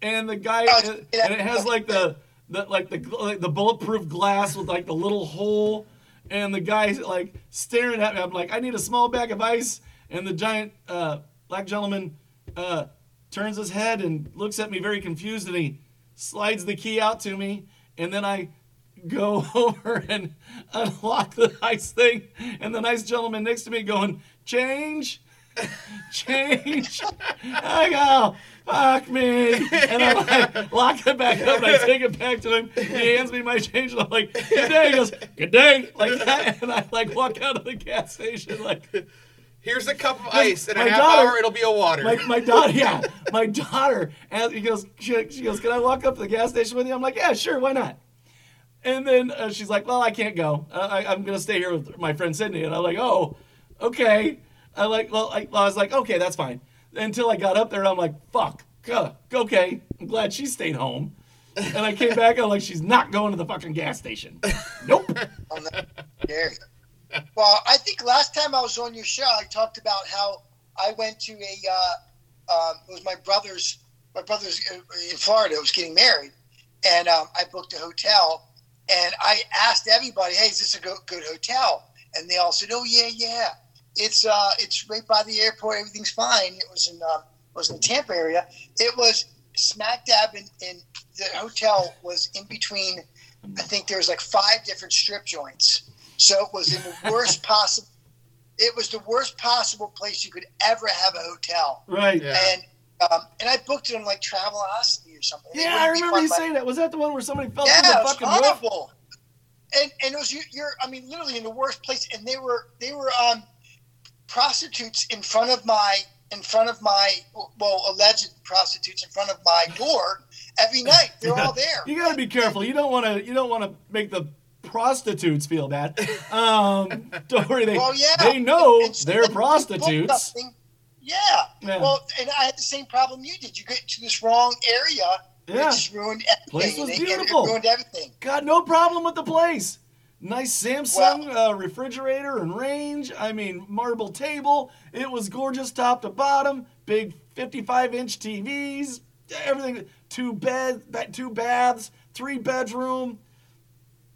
And the guy Oh, and it has like the the like the like the bulletproof glass with like the little hole and the guy's like staring at me. I'm like, I need a small bag of ice. And the giant uh, black gentleman uh, turns his head and looks at me very confused and he slides the key out to me. And then I go over and unlock the ice thing. And the nice gentleman next to me going, change, change. I go, fuck me. And I like, lock it back up and I take it back to him. He hands me my change and I'm like, good day. He goes, good day. Like that. And I like walk out of the gas station like, Here's a cup of ice. In a my half daughter- hour, it'll be a water. my, my daughter, yeah, my daughter. And he goes, she, she goes, can I walk up to the gas station with you? I'm like, yeah, sure, why not? And then uh, she's like, well, I can't go. Uh, I, I'm gonna stay here with my friend Sydney. And I'm like, oh, okay. I like, well, I, I was like, okay, that's fine. Until I got up there, and I'm like, fuck, uh, okay. I'm glad she stayed home. And I came back, and I'm like, she's not going to the fucking gas station. Nope. Well, I think last time I was on your show, I talked about how I went to a. Uh, um, it was my brother's. my brother's in Florida was getting married, and um, I booked a hotel, and I asked everybody, "Hey, is this a go- good hotel?" And they all said, "Oh yeah, yeah. It's uh, it's right by the airport. Everything's fine." It was in uh, was in the Tampa area. It was smack dab in, in the hotel was in between. I think there was like five different strip joints, so it was in the worst possible. It was the worst possible place you could ever have a hotel Right. Yeah. and um, and I booked it on like Travelocity or something. Yeah, I remember you saying that. Was that the one where somebody fell Yeah, through the was fucking roof? horrible. And and it was you, you're I mean literally in the worst place. And they were they were um prostitutes in front of my in front of my well alleged prostitutes in front of my door every night. They're all there. You got to be careful. You don't want to. You don't want to make the prostitutes feel bad. Um, don't worry. They Well, yeah. they know And they're prostitutes. Yeah. Yeah. Well, and I had the same problem you did. You get to this wrong area. Yeah. It just ruined everything. Place was and it- it beautiful. ruined everything. Got no problem with the place. Nice Samsung uh, refrigerator and range. I mean, marble table. It was gorgeous top to bottom. Big 55 inch TVs. Everything. Two beds, two baths, three bedroom.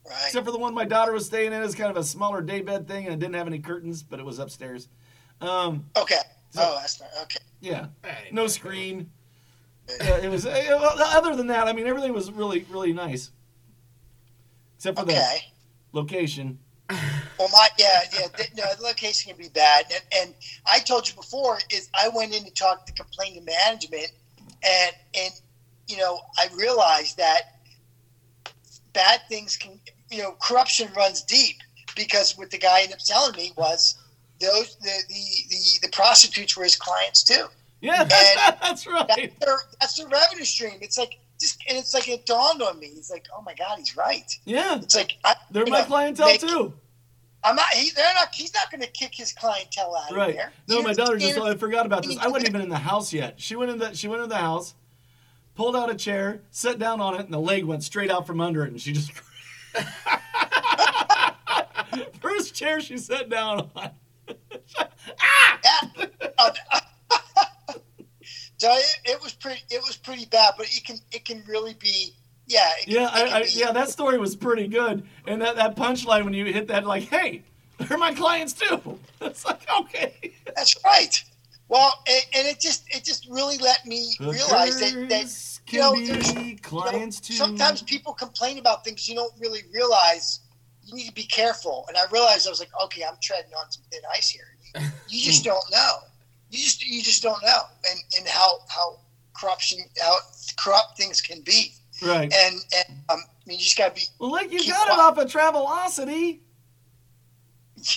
Right. Except for the one my daughter was staying in. It's kind of a smaller day bed thing, and it didn't have any curtains, but it was upstairs. Um, Okay. Oh, that's not okay. yeah, Hey, no screen. Yeah, it was. uh, Other than that, I mean, everything was really, really nice. Except for the location. Well, my yeah, yeah. The, no, the location can be bad, and, and I told you before is I went in to talk to complain to management, and and you know I realized that bad things can you know corruption runs deep because what the guy ended up telling me was those the the the, the prostitutes were his clients too. Yeah, that's, that's right. That's their that's their revenue stream. It's like just and it's like it dawned on me. It's like oh my god, he's right. Yeah, It's like I, they're my know, clientele make- too. I'm not. He, they're not. He's not going to kick his clientele out Right. of there. No, my daughter just. care. I forgot about this. I wasn't even in the house yet. She went in the. She went in the house, pulled out a chair, sat down on it, and the leg went straight out from under it, and she just. First chair she sat down on. Uh, so it, it was pretty. It was pretty bad, but it can. It can really be. Yeah. It can, Yeah, it can I, I, be- yeah, that story was pretty good. And that, that punchline when you hit that, like, hey, they're my clients too. It's like, okay. That's right. Well, and, and it just it just really let me realize that, that Hookers you know, can be you know, clients too. sometimes people complain about things you don't really realize. You need to be careful. And I realized I was like, okay, I'm treading on some thin ice here. You, just don't know. You just you just don't know, and and how how corruption how corrupt things can be. Right. And and um, I mean, you just gotta be Well, like you got it off of Travelocity.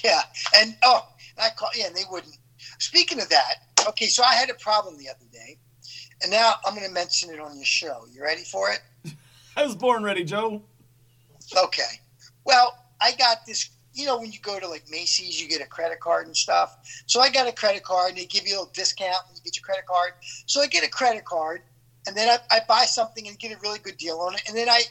yeah. And oh, I call yeah, and they wouldn't. Speaking of that, okay, so I had a problem the other day, and now I'm going to mention it on your show. You ready for it? I was born ready, Joe. Okay. Well, I got this. You know, when you go to like Macy's, you get a credit card and stuff. So I got a credit card, and they give you a little discount when you get your credit card. So I get a credit card, and then I, I buy something and get a really good deal on it, and then I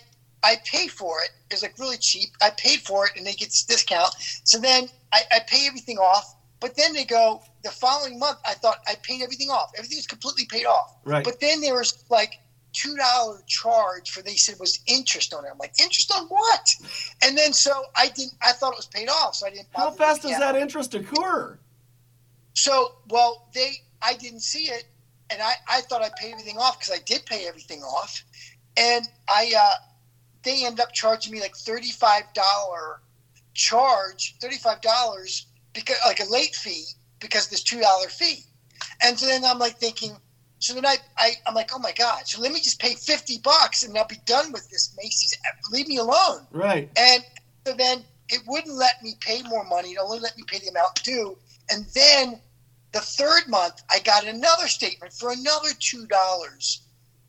I pay for it. It's like really cheap. I paid for it, and they get this discount. So then I, I pay everything off. But then they go the following month. I thought I paid everything off. Everything's completely paid off. Right. But then there was like two dollar charge for they said was interest on it. I'm like interest on what? And then so I didn't. I thought it was paid off, so I didn't. How fast does that interest occur? So well, they I didn't see it, and I I thought I paid everything off because I did pay everything off, and I uh, they end up charging me like thirty five dollar charge, thirty five dollars because like a late fee because this two dollar fee, and so then I'm like thinking. So then I, I, I'm like, oh my God. So let me just pay 50 bucks and I'll be done with this Macy's. Leave me alone. Right. And so then it wouldn't let me pay more money. It only let me pay the amount due. And then the third month, I got another statement for another two dollars.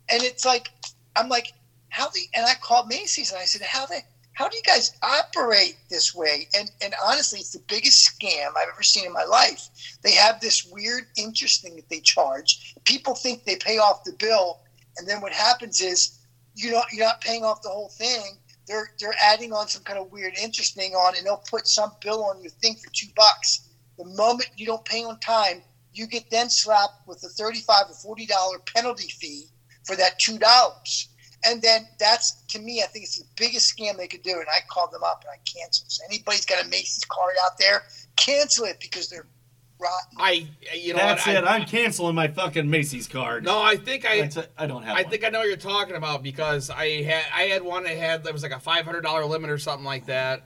And it's like, I'm like, how the? And I called Macy's and I said, how the? How do you guys operate this way? And and honestly, it's the biggest scam I've ever seen in my life. They have this weird interest thing that they charge. People think they pay off the bill, and then what happens is you know you're not paying off the whole thing they're they're adding on some kind of weird interest thing on, and they'll put some bill on your thing for two bucks. The moment you don't pay on time, you get then slapped with a thirty-five or forty dollar penalty fee for that two dollars. And then that's to me, I think it's the biggest scam they could do. And I called them up and I canceled. So anybody's got a Macy's card out there, cancel it because they're rotten. I, you know, That's what, it. I, I'm canceling my fucking Macy's card. no, I think I, That's. I don't have I one. think I know what you're talking about because I had I had one that had that was like a five hundred dollar limit or something like that,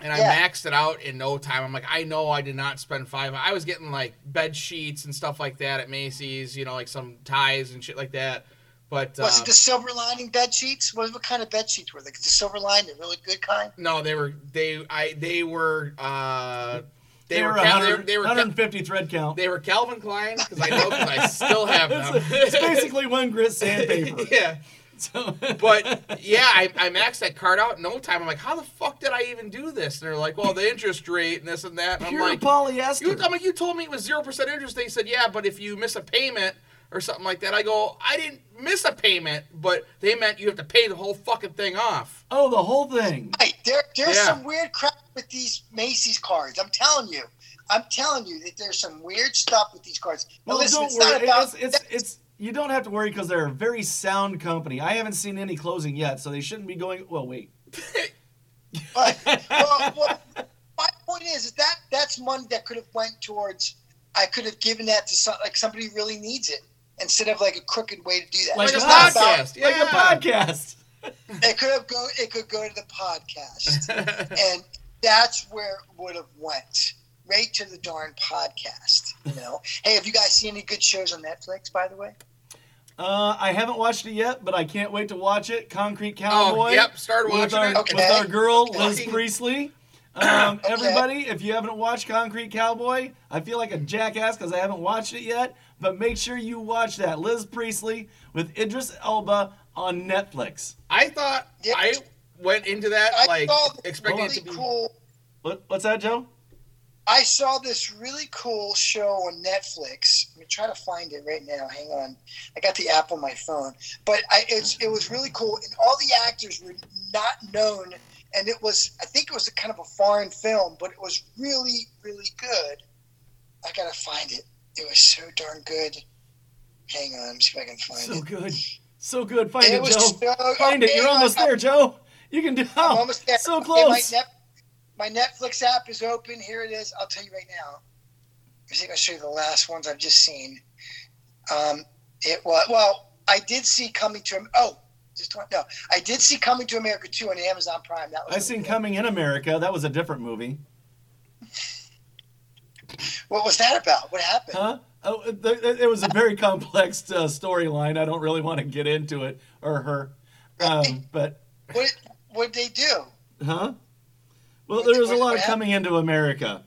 and I Yeah. maxed it out in no time. I'm like, I know I did not spend five. I was getting like bed sheets and stuff like that at Macy's, you know, like some ties and shit like that. But Was uh, it the silver lining bed sheets? What, what kind of bed sheets were they? The silver lining, the really good kind. no, they were they I they were uh they, they, were, were, Cal- they, 100, were they were Cal- 150 thread count. they were Calvin Klein because I know because I still have them. it's, it's basically one grit sandpaper. yeah. So, But yeah, I, I maxed that card out in no time. I'm like, how the fuck did I even do this? And they're like, well, the interest rate and this and that. And I'm pure like, polyester. you, I'm like, you told me it was zero percent interest. They said, yeah, but if you miss a payment or something like that, I go, I didn't miss a payment, but they meant you have to pay the whole fucking thing off. oh, the whole thing. Right. There, there's Yeah. some weird crap with these Macy's cards. I'm telling you. I'm telling you that there's some weird stuff with these cards. Now, Well, listen, don't it's not worry. about- It's, it's, it's, you don't have to worry because they're a very sound company. I haven't seen any closing yet, so they shouldn't be going. Well, wait. But, well, well, my point is, is that that's money that could have went towards. I could have given that to some, like somebody really needs it instead of like a crooked way to do that. Like Like It's a a not about- podcast. Like a Yeah. podcast. It could have go. It could go to the podcast, and that's where it would have went right to the darn podcast. You know. hey, have you guys seen any good shows on Netflix? By the way. Uh, I haven't watched it yet, but I can't wait to watch it. Concrete Oh, Cowboy. yep, started with watching our, it. Okay. with our girl Liz Priestley. Um, Okay. Everybody, if you haven't watched Concrete Cowboy, I feel like a jackass because I haven't watched it yet. But make sure you watch that Liz Priestley with Idris Elba on Netflix. I thought Yeah. I went into that I like saw this expecting it really to be. cool. What, what's that, Joe? I saw this really cool show on Netflix. Let me try to find it right now. Hang on, I got the app on my phone, but I, it's it was really cool, and all the actors were not known, and it was I think it was a kind of a foreign film, but it was really really good. I gotta find it. It was so darn good. Hang on, let me see if I can find So it. So good. So good. Find It it, Joe. so- Find it. You're almost I'm- there, Joe. You can do I'm oh, almost there. So Okay, close. my, Net, my Netflix app is open. Here it is. I'll tell you right now. I think I'll show you the last ones I've just seen. Um, it was well. I did see coming to Am- oh, just one, no. I did see coming to America too on Amazon Prime. That was I seen good. Coming in America. That was a different movie. What was that about? What happened? Huh? Oh, it, was a very complex uh, storyline. I don't really want to get into it or her. Um, but What what did they do? huh? Well, What- there was a lot of coming into America.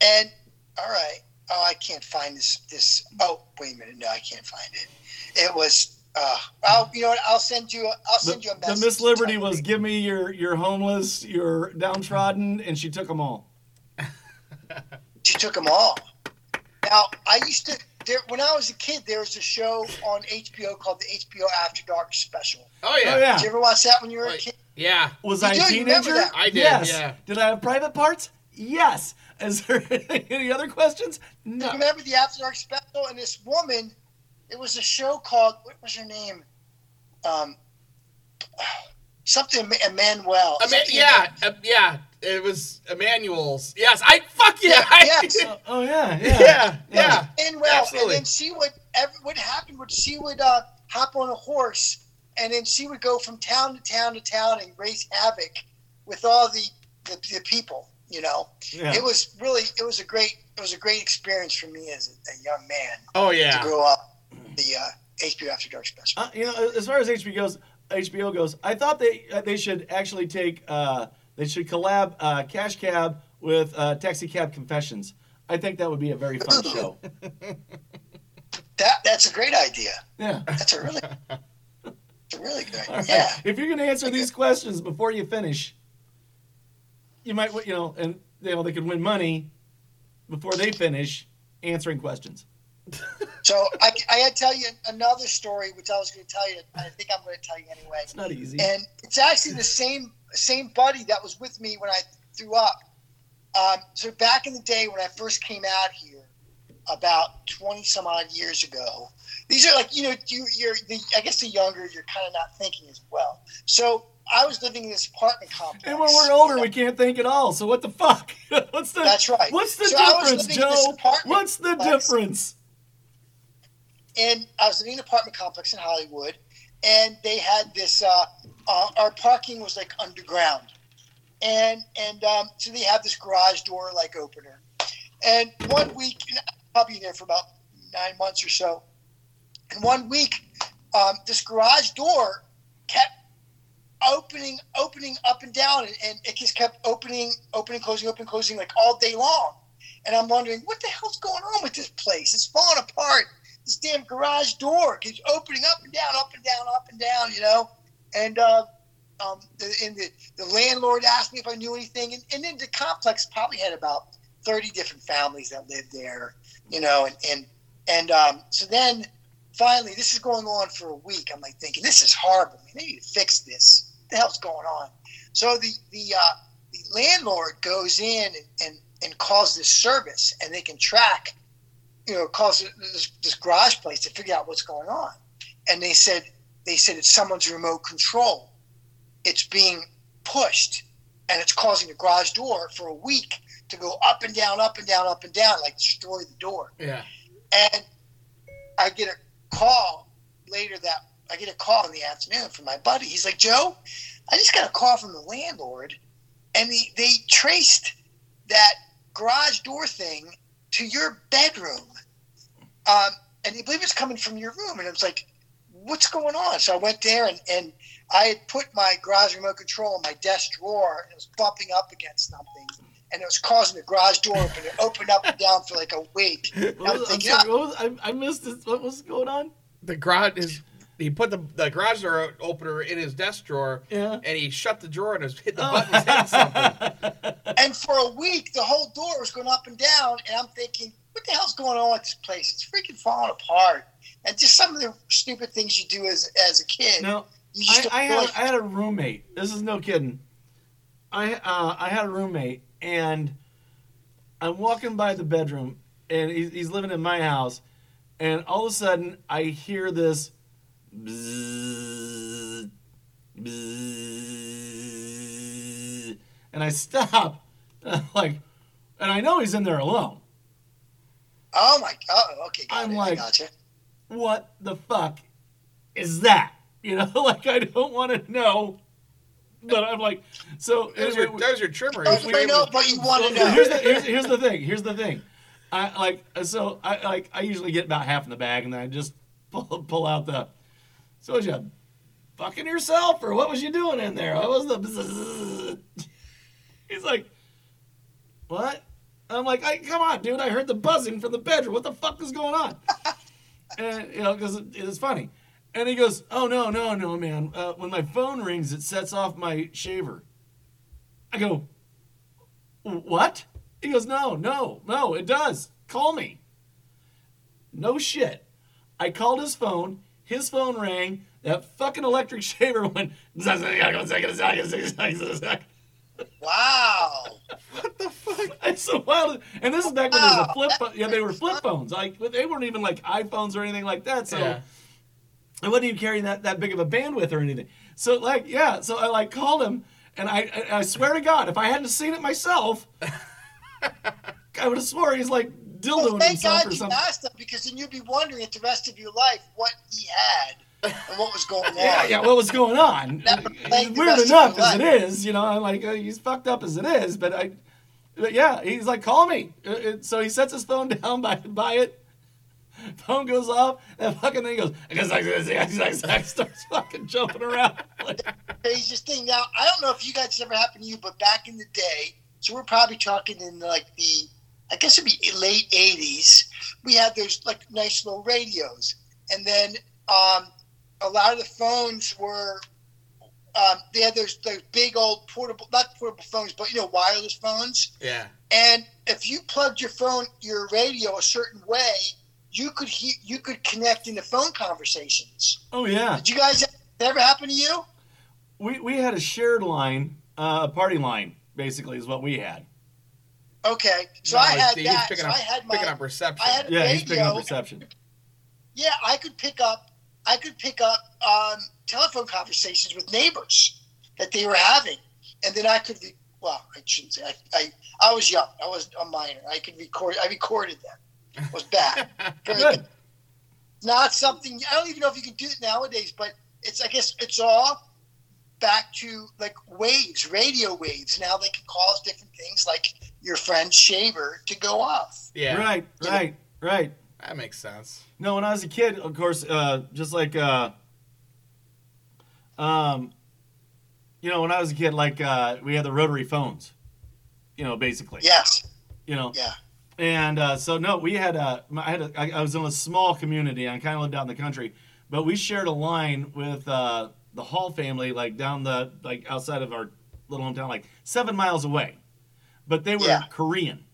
And all right. Oh, I can't find this. This. Oh, wait a minute. No, I can't find it. It was. Uh, I'll. You know what? I'll send you. I'll The, send you a the. Miss Liberty Tell me. was give me your your homeless, your downtrodden, and she took them all. She took them all. Now, I used to. There, when I was a kid, there was a show on HBO called the HBO After Dark Special. Oh yeah. Oh yeah. Did you ever watch that when you were a kid? Yeah. Was You I a do, you teenager? that? I did, Yes. yeah. Did I have private parts? Yes. Is there any other questions? You No. remember the After Dark Special? And this woman, it was a show called what was her name? Um, something Emmanuelle. I mean, yeah, uh, yeah. It was Emmanuelle's. Yes, I fuck yeah. I, Yes. Oh yeah, yeah, yeah, yeah. Emmanuelle. Absolutely. And then she would. Every, what happened was she would uh, hop on a horse, and then she would go from town to town to town and raise havoc with all the the, the people. You know. yeah. it was really it was a great it was a great experience for me as a, a young man Oh yeah, to grow up the uh, HBO After Dark special. Uh, you know, as far as HBO goes, HBO goes, I thought they uh, they should actually take uh, they should collab uh, Cash Cab with uh, Taxi Cab Confessions. I think that would be a very fun show. That that's a great idea. Yeah. That's a really it's really good. Right. Yeah. If you're going to answer these questions before you finish, you might, you know, and you know they could win money before they finish answering questions. So I I had to tell you another story which I was going to tell you. I think I'm going to tell you anyway. It's not easy. and it's actually the same same buddy that was with me when I threw up. Um, so back in the day when I first came out here, about 20 some odd years ago. These are like, you know, you, you're, the, I guess the younger, you're kind of not thinking as well. So I was living in this apartment complex. And when we're older, we can't think at all. So what the fuck? what's the That's right. What's the So difference, living in this Joe? What's the complex. difference? And I was living in an apartment complex in Hollywood, and they had this. Uh, uh, our parking was like underground, and and um, so they have this garage door like opener. And one week, probably there for about nine months or so, and one week, um, this garage door kept opening, opening up and down, and, and it just kept opening, opening, closing, opening, closing, like all day long. And I'm wondering, what the hell's going on with this place? It's falling apart this damn garage door keeps opening up and down, up and down, up and down, you know. And uh, um, the, and the, the landlord asked me if I knew anything, and, and then the complex probably had about thirty different families that lived there, you know. And and and um, so then finally, this is going on for a week. I'm like thinking, this is horrible. Man, they need to fix this. What the hell's going on? So the the uh, the landlord goes in and, and and calls this service, and they can track you know, calls this, this garage place to figure out what's going on. And they said, they said it's someone's remote control. It's being pushed and it's causing the garage door for a week to go up and down, up and down, up and down, like destroy the door. Yeah. And I get a call later that I get a call in the afternoon from my buddy. He's like, Joe, I just got a call from the landlord, and they, they traced that garage door thing to your bedroom. Um, and they believe it's coming from your room. And I was like, what's going on? So I went there and, and I had put my garage remote control in my desk drawer and it was bumping up against something. And it was causing the garage door open to open up and down for like a week. What I'm was, I'm thinking, sorry, what was, I, I missed this. What was going on? The garage is. He put the, the garage door opener in his desk drawer, Yeah. and he shut the drawer and was hit the buttons, hitting something. And for a week, the whole door was going up and down, and I'm thinking, what the hell's going on with this place? It's freaking falling apart. And just some of the stupid things you do as as a kid. No, I, I had I had a roommate. This is no kidding. I uh, I had a roommate, and I'm walking by the bedroom, and he's, he's living in my house, and all of a sudden I hear this. Bzzz, bzzz, and I stop, and I'm like, and I know he's in there alone. Oh my god. Oh, okay, got I'm it. like- I gotcha. What the fuck is that? You know, like I don't want to know, but I'm like, so That was your, that was your trimmer. Don't You- worry, no, but you want to So know. here's, the, here's, here's the thing. Here's the thing. I like so I like I usually get about half in the bag and then I just pull pull out the. So was you fucking yourself or what was you doing in there? What was the? He's like, what? I'm like, I, come on, dude. I heard the buzzing from the bedroom. What the fuck is going on? and you know, because it, it was funny. And he goes, oh no, no, no, man. Uh, when my phone rings, it sets off my shaver. I go, what? He goes, no, no, no, it does. Call me. No shit. I called his phone. His phone rang. That fucking electric shaver went. Wow. What the fuck? It's so wild. And this is back when there was a flip phone. Yeah, they were flip phones. Like they weren't even like iPhones or anything like that. So Yeah. I wasn't even carrying that, that big of a bandwidth or anything. So like, yeah. So I like called him, and I I, I swear to God, if I hadn't seen it myself, I would have swore he's like dildoing Well, thank himself God or you something. asked him because then you'd be wondering at the rest of your life what he had and what was going on. Yeah, yeah. What was going on? That would make the Weird enough as it is, you know. I'm like, uh, he's fucked up as it is, but I, but yeah, he's like, call me. Uh, uh, So he sets his phone down by by it. Phone goes off, and fucking thing goes. I guess I guess I, starts fucking jumping around. Like, craziest thing. Now, I don't know if you guys ever happened to you, but back in the day, so we're probably talking in like the, I guess it'd be late '80s. We had those like nice little radios, and then um, a lot of the phones were. Um, they had those those big old portable, not portable phones, but you know, wireless phones. Yeah. And if you plugged your phone, your radio a certain way, you could he- you could connect into phone conversations. oh yeah, Did you guys did that ever happen to you? we we had a shared line, uh, a party line, basically, is what we had. Okay, so No, I had he's that. picking So up, I had my. picking up reception. I had a Yeah, he's picking up reception. Yeah, I could pick up. I could pick up um, telephone conversations with neighbors that they were having, and then I could. Re- well, I shouldn't say. I, I I was young. I was a minor. I could record. I recorded them. It was bad. Good. Not something. I don't even know if you can do it nowadays, but it's. I guess it's all back to like waves, radio waves. Now they can cause different things, like your friend Shaver to go off. yeah, Right, right, right. That makes sense. No, when I was a kid, of course, uh, just like, uh, um, you know, when I was a kid, like uh, we had the rotary phones, you know, basically, Yes. you know, Yeah. and uh, so no, we had a, I had, a, I, I was in a small community. I kind of lived out in the country, but we shared a line with uh, the Hall family, like down the, like outside of our little hometown, like seven miles away, but they were Yeah. Korean.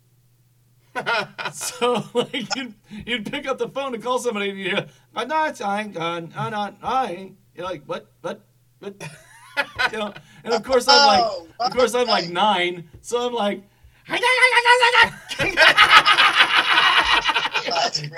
So like you'd, you'd pick up the phone to call somebody and you I'm not I uh, I'm not, I. You're like, what, what, what? you know, and of course I'm like, Oh, of course I'm like nine, so I'm like.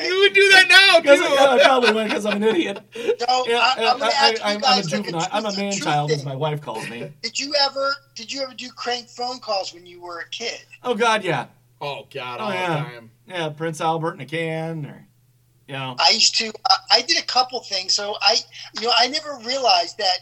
You would do that now, because too. I probably went because I'm an idiot. So Yeah, I, I'm I, guys a juvenile. I'm a man child, as my wife calls me. Did you ever did you ever do crank phone calls when you were a kid? Oh God, yeah, oh God, oh all yeah, the time. yeah. Prince Albert in a can, or you know, I used to. Uh, I did a couple things. So I, you know, I never realized that.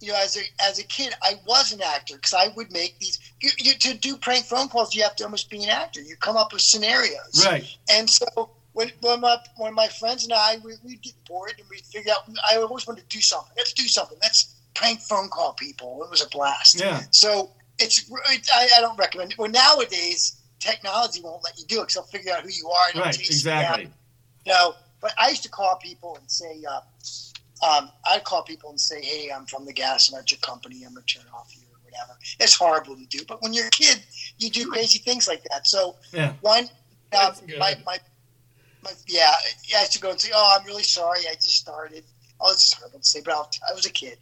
You know, as a as a kid, I was an actor because I would make these. You, you, to do prank phone calls, you have to almost be an actor. You come up with scenarios, right, And so when when my when my friends and I we we get bored and we figure out. I always wanted to do something. Let's do something. Let's prank phone call people. It was a blast. yeah, So it's, it's I, I don't recommend it. Well, nowadays technology won't let you do it because they'll figure out who you are. and right, chase you down. exactly. No, but I used to call people and say, uh, um, I'd call people and say, hey, I'm from the gas and electric company. I'm going to turn off you or whatever. It's horrible to do, but when you're a kid, you do crazy things like that. So Yeah, one, um, That's good. my, my, my, yeah, I used to go and say, oh, I'm really sorry. I just started. Oh, this is horrible to say, but I'll, I was a kid.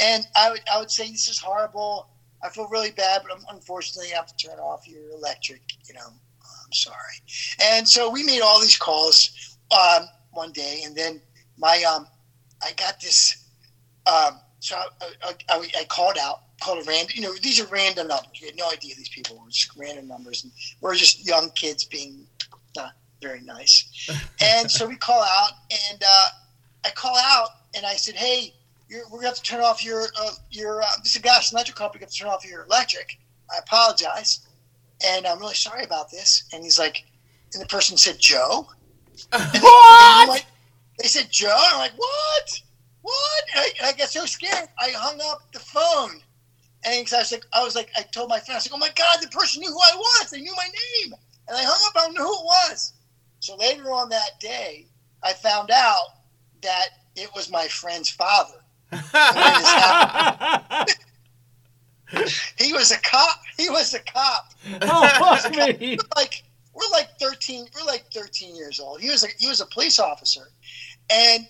And I would, I would say, this is horrible. I feel really bad, but I'm, unfortunately, I have to turn off your electric. You know, I'm sorry. And so we made all these calls um, one day, and then my um, I got this. Um, so I, I, I, I called out, called a random. You know, these are random numbers. We had no idea these people were just random numbers, and we're just young kids being not very nice. and so we call out, and uh, I call out, and I said, "Hey, you're, we're gonna have to turn off your uh, your. Uh, this is a gas electric company. We have to turn off your electric. I apologize, and I'm really sorry about this." And he's like, and the person said, "Joe." what? Like- they said Joe. And I'm like, what? What? And I, and I got so scared, I hung up the phone. And I was like, I was like, I told my friend, I was like, oh my god, the person knew who I was. They knew my name. And I hung up. I don't know who it was. So later on that day, I found out that it was my friend's father. He was a cop. He was a cop. oh fuck me! like we're like 13 we're like 13 years old he was a he was a police officer and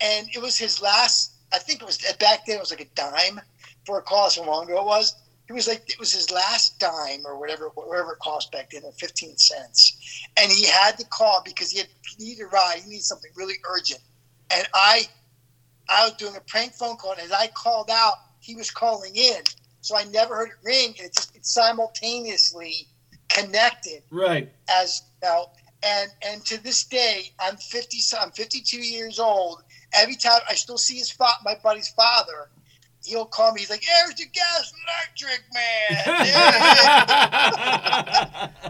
and it was his last i think it was back then it was like a dime for a call so long ago it was it was like it was his last dime or whatever whatever it cost back then or 15 cents and he had to call because he had he needed a ride he needed something really urgent and i i was doing a prank phone call and as i called out he was calling in. So i never heard it ring and it just it simultaneously connected Right, as you know, and and to this day i'm 50 i'm 52 years old. Every time i still see his fa- my buddy's father he'll call me. He's like there's the gas electric man.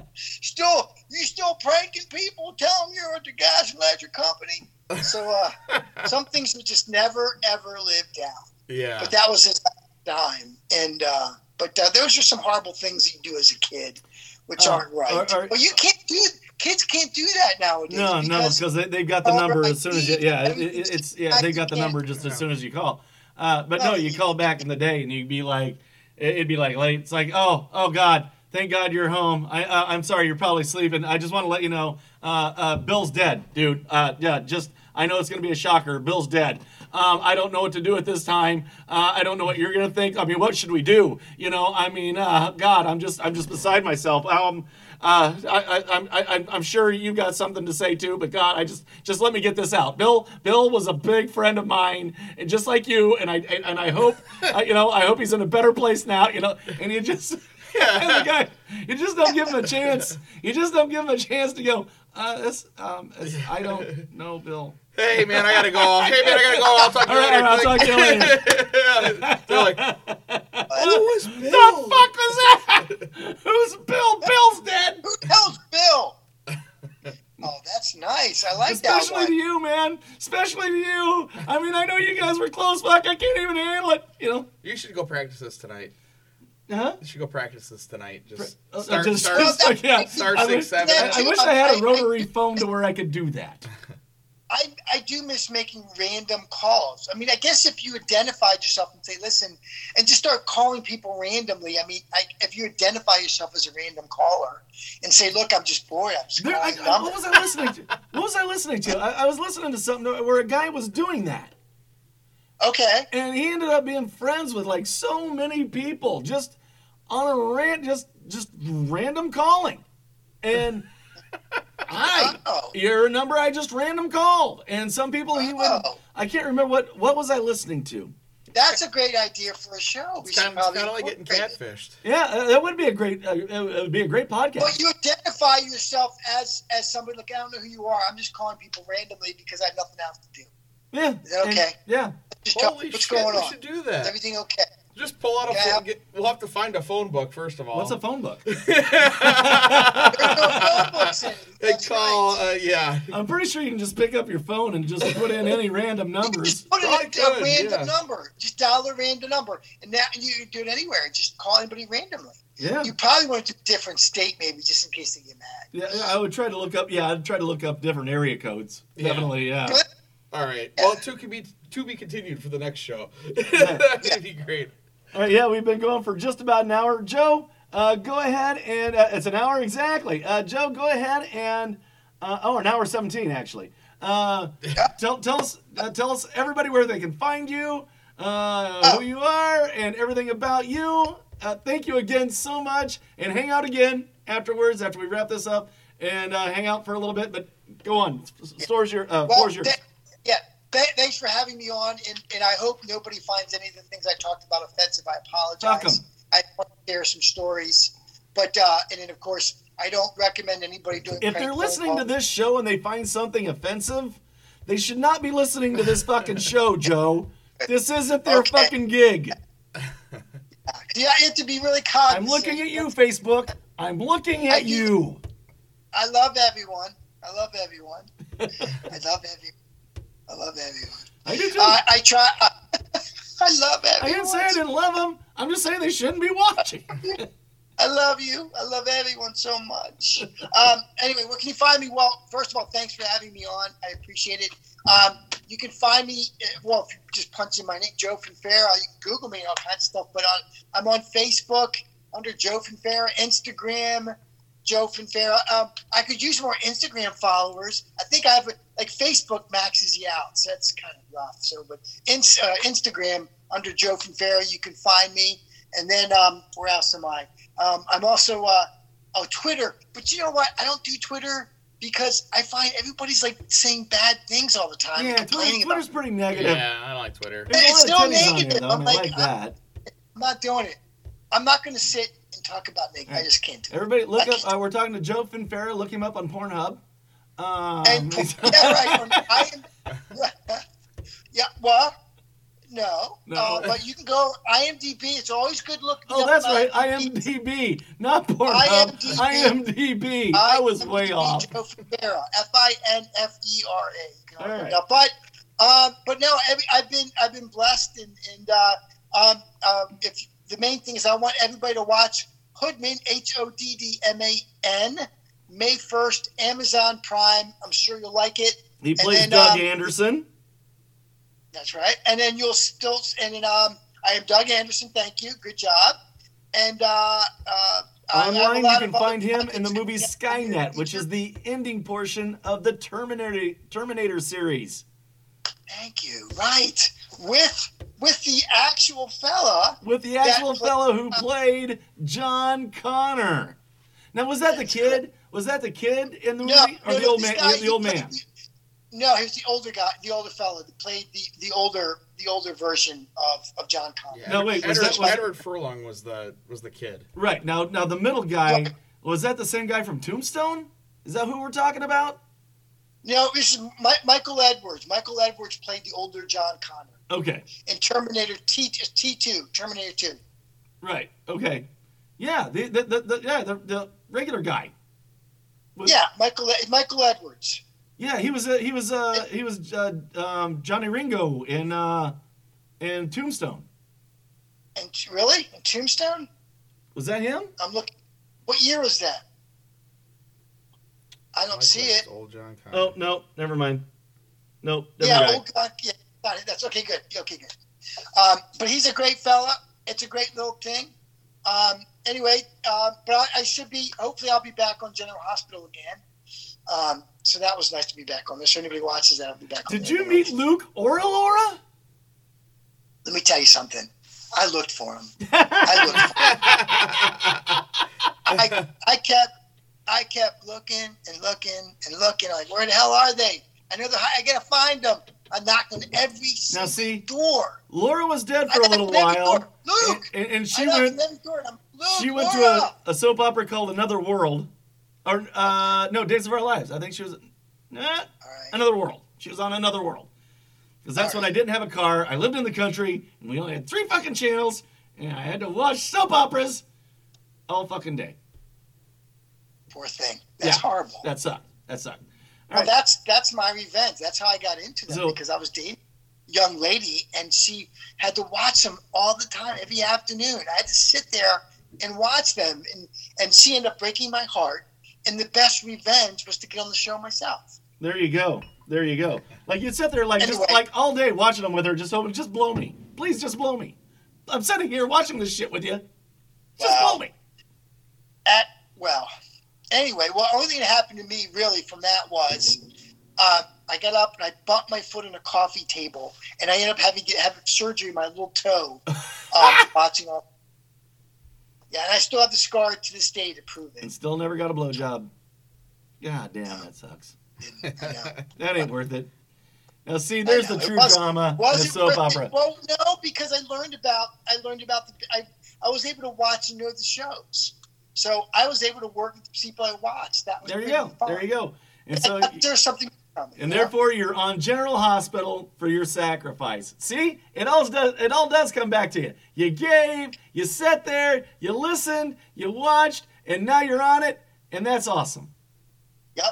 Still you still pranking people tell them you're at the gas electric company so uh some things we just never ever live down Yeah. but that was his dime and uh but uh, those are some horrible things that you do as a kid which Uh, aren't right are- are- but you can't do kids can't do that nowadays no, no, because because they, they've got the number as soon as you, yeah, it, it, it's yeah, they got the number just as soon as you call. Uh, but no, you call back in the day and you'd be like, it- it'd be like late. It's like, oh, oh God, thank God you're home. I, uh, I'm sorry, you're probably sleeping. I just want to let you know, uh, uh, Bill's dead, dude. Uh, yeah, just I know it's to be a shocker. Bill's dead. Um, I don't know what to do at this time. Uh, I don't know what you're to think. I mean, what should we do? You know, I mean, uh, God, I'm just, I'm just beside myself. Um, uh, I, I, I'm, I, I'm sure you got something to say too, but God, I just, just let me get this out. Bill, Bill was a big friend of mine, and just like you, and I, and I hope, you know, I hope he's in a better place now. You know, and you just. And the guy, you just don't give him a chance. You just don't give him a chance to go. Uh, this, um, this- I don't know, Bill. Hey man, I gotta go. Hey man, I gotta go. I'll talk to All you right, later. I'll talk to you later. They're like, Who is The fuck was that? Who's Bill? Bill's dead. Who the hell's Bill? oh, that's nice. I like that Especially to you, man. Especially to you. I mean, I know you guys were close. Fuck, I can't even handle it. You know? you should go practice this tonight. Huh? You should go practice this tonight. Just Uh, start, just- start, Well, that- yeah. start I six, wish, seven. I, I wish I had a rotary phone to where I could do that. I, I do miss making random calls. I mean, I guess if you identified yourself and say, listen, and just start calling people randomly. I mean, I, if you identify yourself as a random caller and say, look, I'm just bored. I'm just There, I, I- what was I listening to? What was I listening to? I, I was listening to something where a guy was doing that. Okay. and he ended up being friends with like so many people just on a rant just just random calling and hi Oh. your number i just random called and some people he would Oh. i can't remember what what was i listening to That's a great idea for a show. We It's should kind of, probably like getting catfished. yeah uh, that would be a great uh, it would be a great podcast But you identify yourself as as somebody like I don't know who you are. I'm just calling people randomly because I have nothing else to do. Yeah Is that and- okay? yeah Just tell Holy me what's shit, going we on. should do Is that. everything okay? Just pull out a Yeah. phone. Get, we'll have to find a phone book first of all. what's a phone book There's no phone books in. They call, right. uh, yeah. i'm pretty sure you can just pick up your phone and just put in any random numbers Just put in Probably a, could, a random yeah. number. Just dial a random number, and now you can do it anywhere. Just call anybody randomly. yeah You probably want to do a different state, maybe, just in case they get mad. yeah yeah, i would try to look up yeah i'd try to look up different area codes Yeah. definitely yeah Good. All right. Well, two can be to be continued for the next show. That'd be great. All right, yeah, we've been going for just about an hour. Joe, uh, go ahead and uh, it's an hour exactly. Uh, Joe, go ahead and uh, oh, an hour seventeen actually. Uh, tell tell us uh, tell us everybody where they can find you, uh, who you are, and everything about you. Uh, thank you again so much, and hang out again afterwards after we wrap this up, and uh, hang out for a little bit. But go on, S- store's your uh, Well, floor's yours. Yeah. Thanks for having me on, and, and I hope nobody finds any of the things I talked about offensive. I apologize. I want to share some stories, but uh, and then of course I don't recommend anybody doing. if they're listening to this show and they find something offensive, they should not be listening to this fucking show, Joe. This isn't their Okay. fucking gig. yeah, you have to be really cognizant. I'm looking at you, Facebook. I'm looking at you. I love everyone. I love everyone. I love everyone. I love everyone. I do too. I, I try. I love everyone. I didn't say I didn't love them. I'm just saying they shouldn't be watching. I love you. I love everyone so much. Um, anyway, where can you find me? Well, first of all, thanks for having me on. I appreciate it. Um, you can find me, uh, well, if you just punch in my name, Joe Finfera. You can Google me and all kinds of stuff. But on, I'm on Facebook under Joe Finfera, Instagram, Joe Finfera. Um, I could use more Instagram followers. I think I have, a, like, Facebook maxes you out. So that's kind of rough. So, but in, uh, Instagram under Joe Finfera, you can find me. And then, um, where else am I? Um, I'm also uh, oh Twitter, but you know what? I don't do Twitter because I find everybody's like saying bad things all the time. yeah, complaining Twitter's about. pretty negative. Yeah, I don't like Twitter. There's It's still titties here, negative. though. I I'm mean, like, like that. I'm not doing it. I'm not going to sit and talk about Nick. I just can't do it. Everybody, look up. Uh, we're talking to Joe Finfera. Look him up on Pornhub. Um, And yeah, right. I am. Yeah, well, no, No. Uh, but you can go IMDb. It's always good looking. oh, that's right. IMDb. IMDb, not Pornhub. IMDb. I was way off. Joe Finfera, F I N F E R A. You can All look it right. up. But um, but no, every, I've been I've been blessed, and and uh, um, um, if the main thing is I want everybody to watch Hoodman H O D D M A N May first Amazon Prime. I'm sure you'll like it. He plays then, Doug um, Anderson. That's right. And then you'll still and then um, I am Doug Anderson. Thank you. Good job. And uh, uh, Online, you can find him in the movie Skynet, which is the ending portion of the Terminator Terminator series. Thank you. Right. With with the actual fella. with the actual fellow who played John Connor. Now, was that the kid? Was that the kid in the movie, or no, the old man? guy, the, the old man. No, he was the older guy, the older fella that played the, the older the older version of, of John Connor. Yeah, No, wait, was Edward, that- was- Edward Furlong was the was the kid. Right now, now the middle guy Look. was that the same guy from Tombstone? Is that who we're talking about? No, this is Mi- Michael Edwards. Michael Edwards played the older John Connor Okay, in Terminator T T two, Terminator two. right. Okay, yeah, the, the, the, the yeah the, the regular guy. Was- Yeah, Michael Michael Edwards. yeah, he was uh, he was uh, he was uh, um, Johnny Ringo in uh, in Tombstone. And really, in Tombstone, Was that him? I'm looking. What year was that? I don't see it. Old John Connor. Oh no, never mind. Nope. Yeah, guy. old God, yeah, got it. That's okay. Good. Okay, good. Um, but he's a great fella. It's a great little thing. Um, anyway, uh, but I, I should be. Hopefully, I'll be back on General Hospital again. Um, so that was nice to be back on this. So anybody watches that, I'll be back. Did you meet Luke or Laura? Let me tell you something. I looked for him. I looked. For him. I, I kept, I kept looking and looking and looking. Like, where the hell are they? I know they're. I gotta find them. I knocked on every Now see, door. Laura was dead for a little while. Luke. and, and, and she I went. On every door and I'm, Luke, She went to a, a soap opera called Another World, or uh, no, Days of Our Lives. I think she was, nah, right. Another World. She was on Another World, because that's when I didn't have a car. I lived in the country, and we only had three fucking channels, and I had to watch soap operas all fucking day. Poor thing. That's Yeah. horrible. That sucked. That sucked. All Well, right. that's that's my revenge. That's how I got into them So- because I was dating a young lady and she had to watch them all the time, every afternoon. I had to sit there and watch them, and and she ended up breaking my heart. And the best revenge was to get on the show myself. There you go. There you go. Like you'd sit there like just like all day watching them with her, just hoping, just blow me, please, just blow me. I'm sitting here watching this shit with you. Just Wow. blow me. At well, anyway, well, only thing that happened to me really from that was uh, I got up and I bumped my foot on a coffee table, and I ended up having to have surgery in my little toe, um, watching all. Yeah, and I still have the scar to this day to prove it. And still never got a blowjob. God damn, that sucks. Yeah. That ain't worth it. Now see, there's the true drama in a soap it? opera. Well, no, because I learned about I learned about the I, I was able to watch and know the shows, so I was able to work with the people I watched. That was There you go. fun. There you go. And so, there's something. And therefore, you're on General Hospital for your sacrifice. See, it all does. It all does come back to you. You gave. You sat there. You listened. You watched, and now you're on it, and that's awesome. Yep,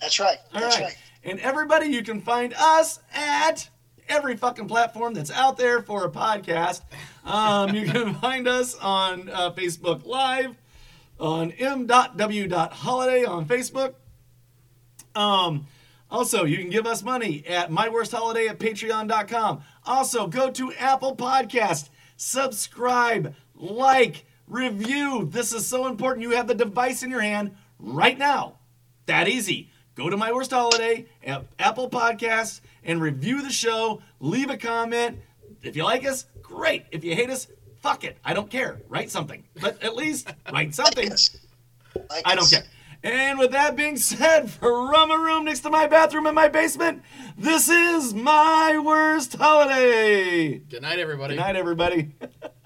that's right. All that's right. right. And everybody, you can find us at every fucking platform that's out there for a podcast. Um, you can find us on uh, Facebook Live, on m.w.holiday on Facebook. Um, also, you can give us money at myworstholiday at patreon.com. Also, go to Apple Podcast, subscribe, like, review. This is so important. You have the device in your hand right now. That easy. Go to My Worst Holiday at Apple Podcasts and review the show. Leave a comment. If you like us, great. If you hate us, fuck it. I don't care. Write something. But at least write something. I don't care. And with that being said, from a room next to my bathroom in my basement, this is my worst holiday. Good night, everybody. Good night, everybody.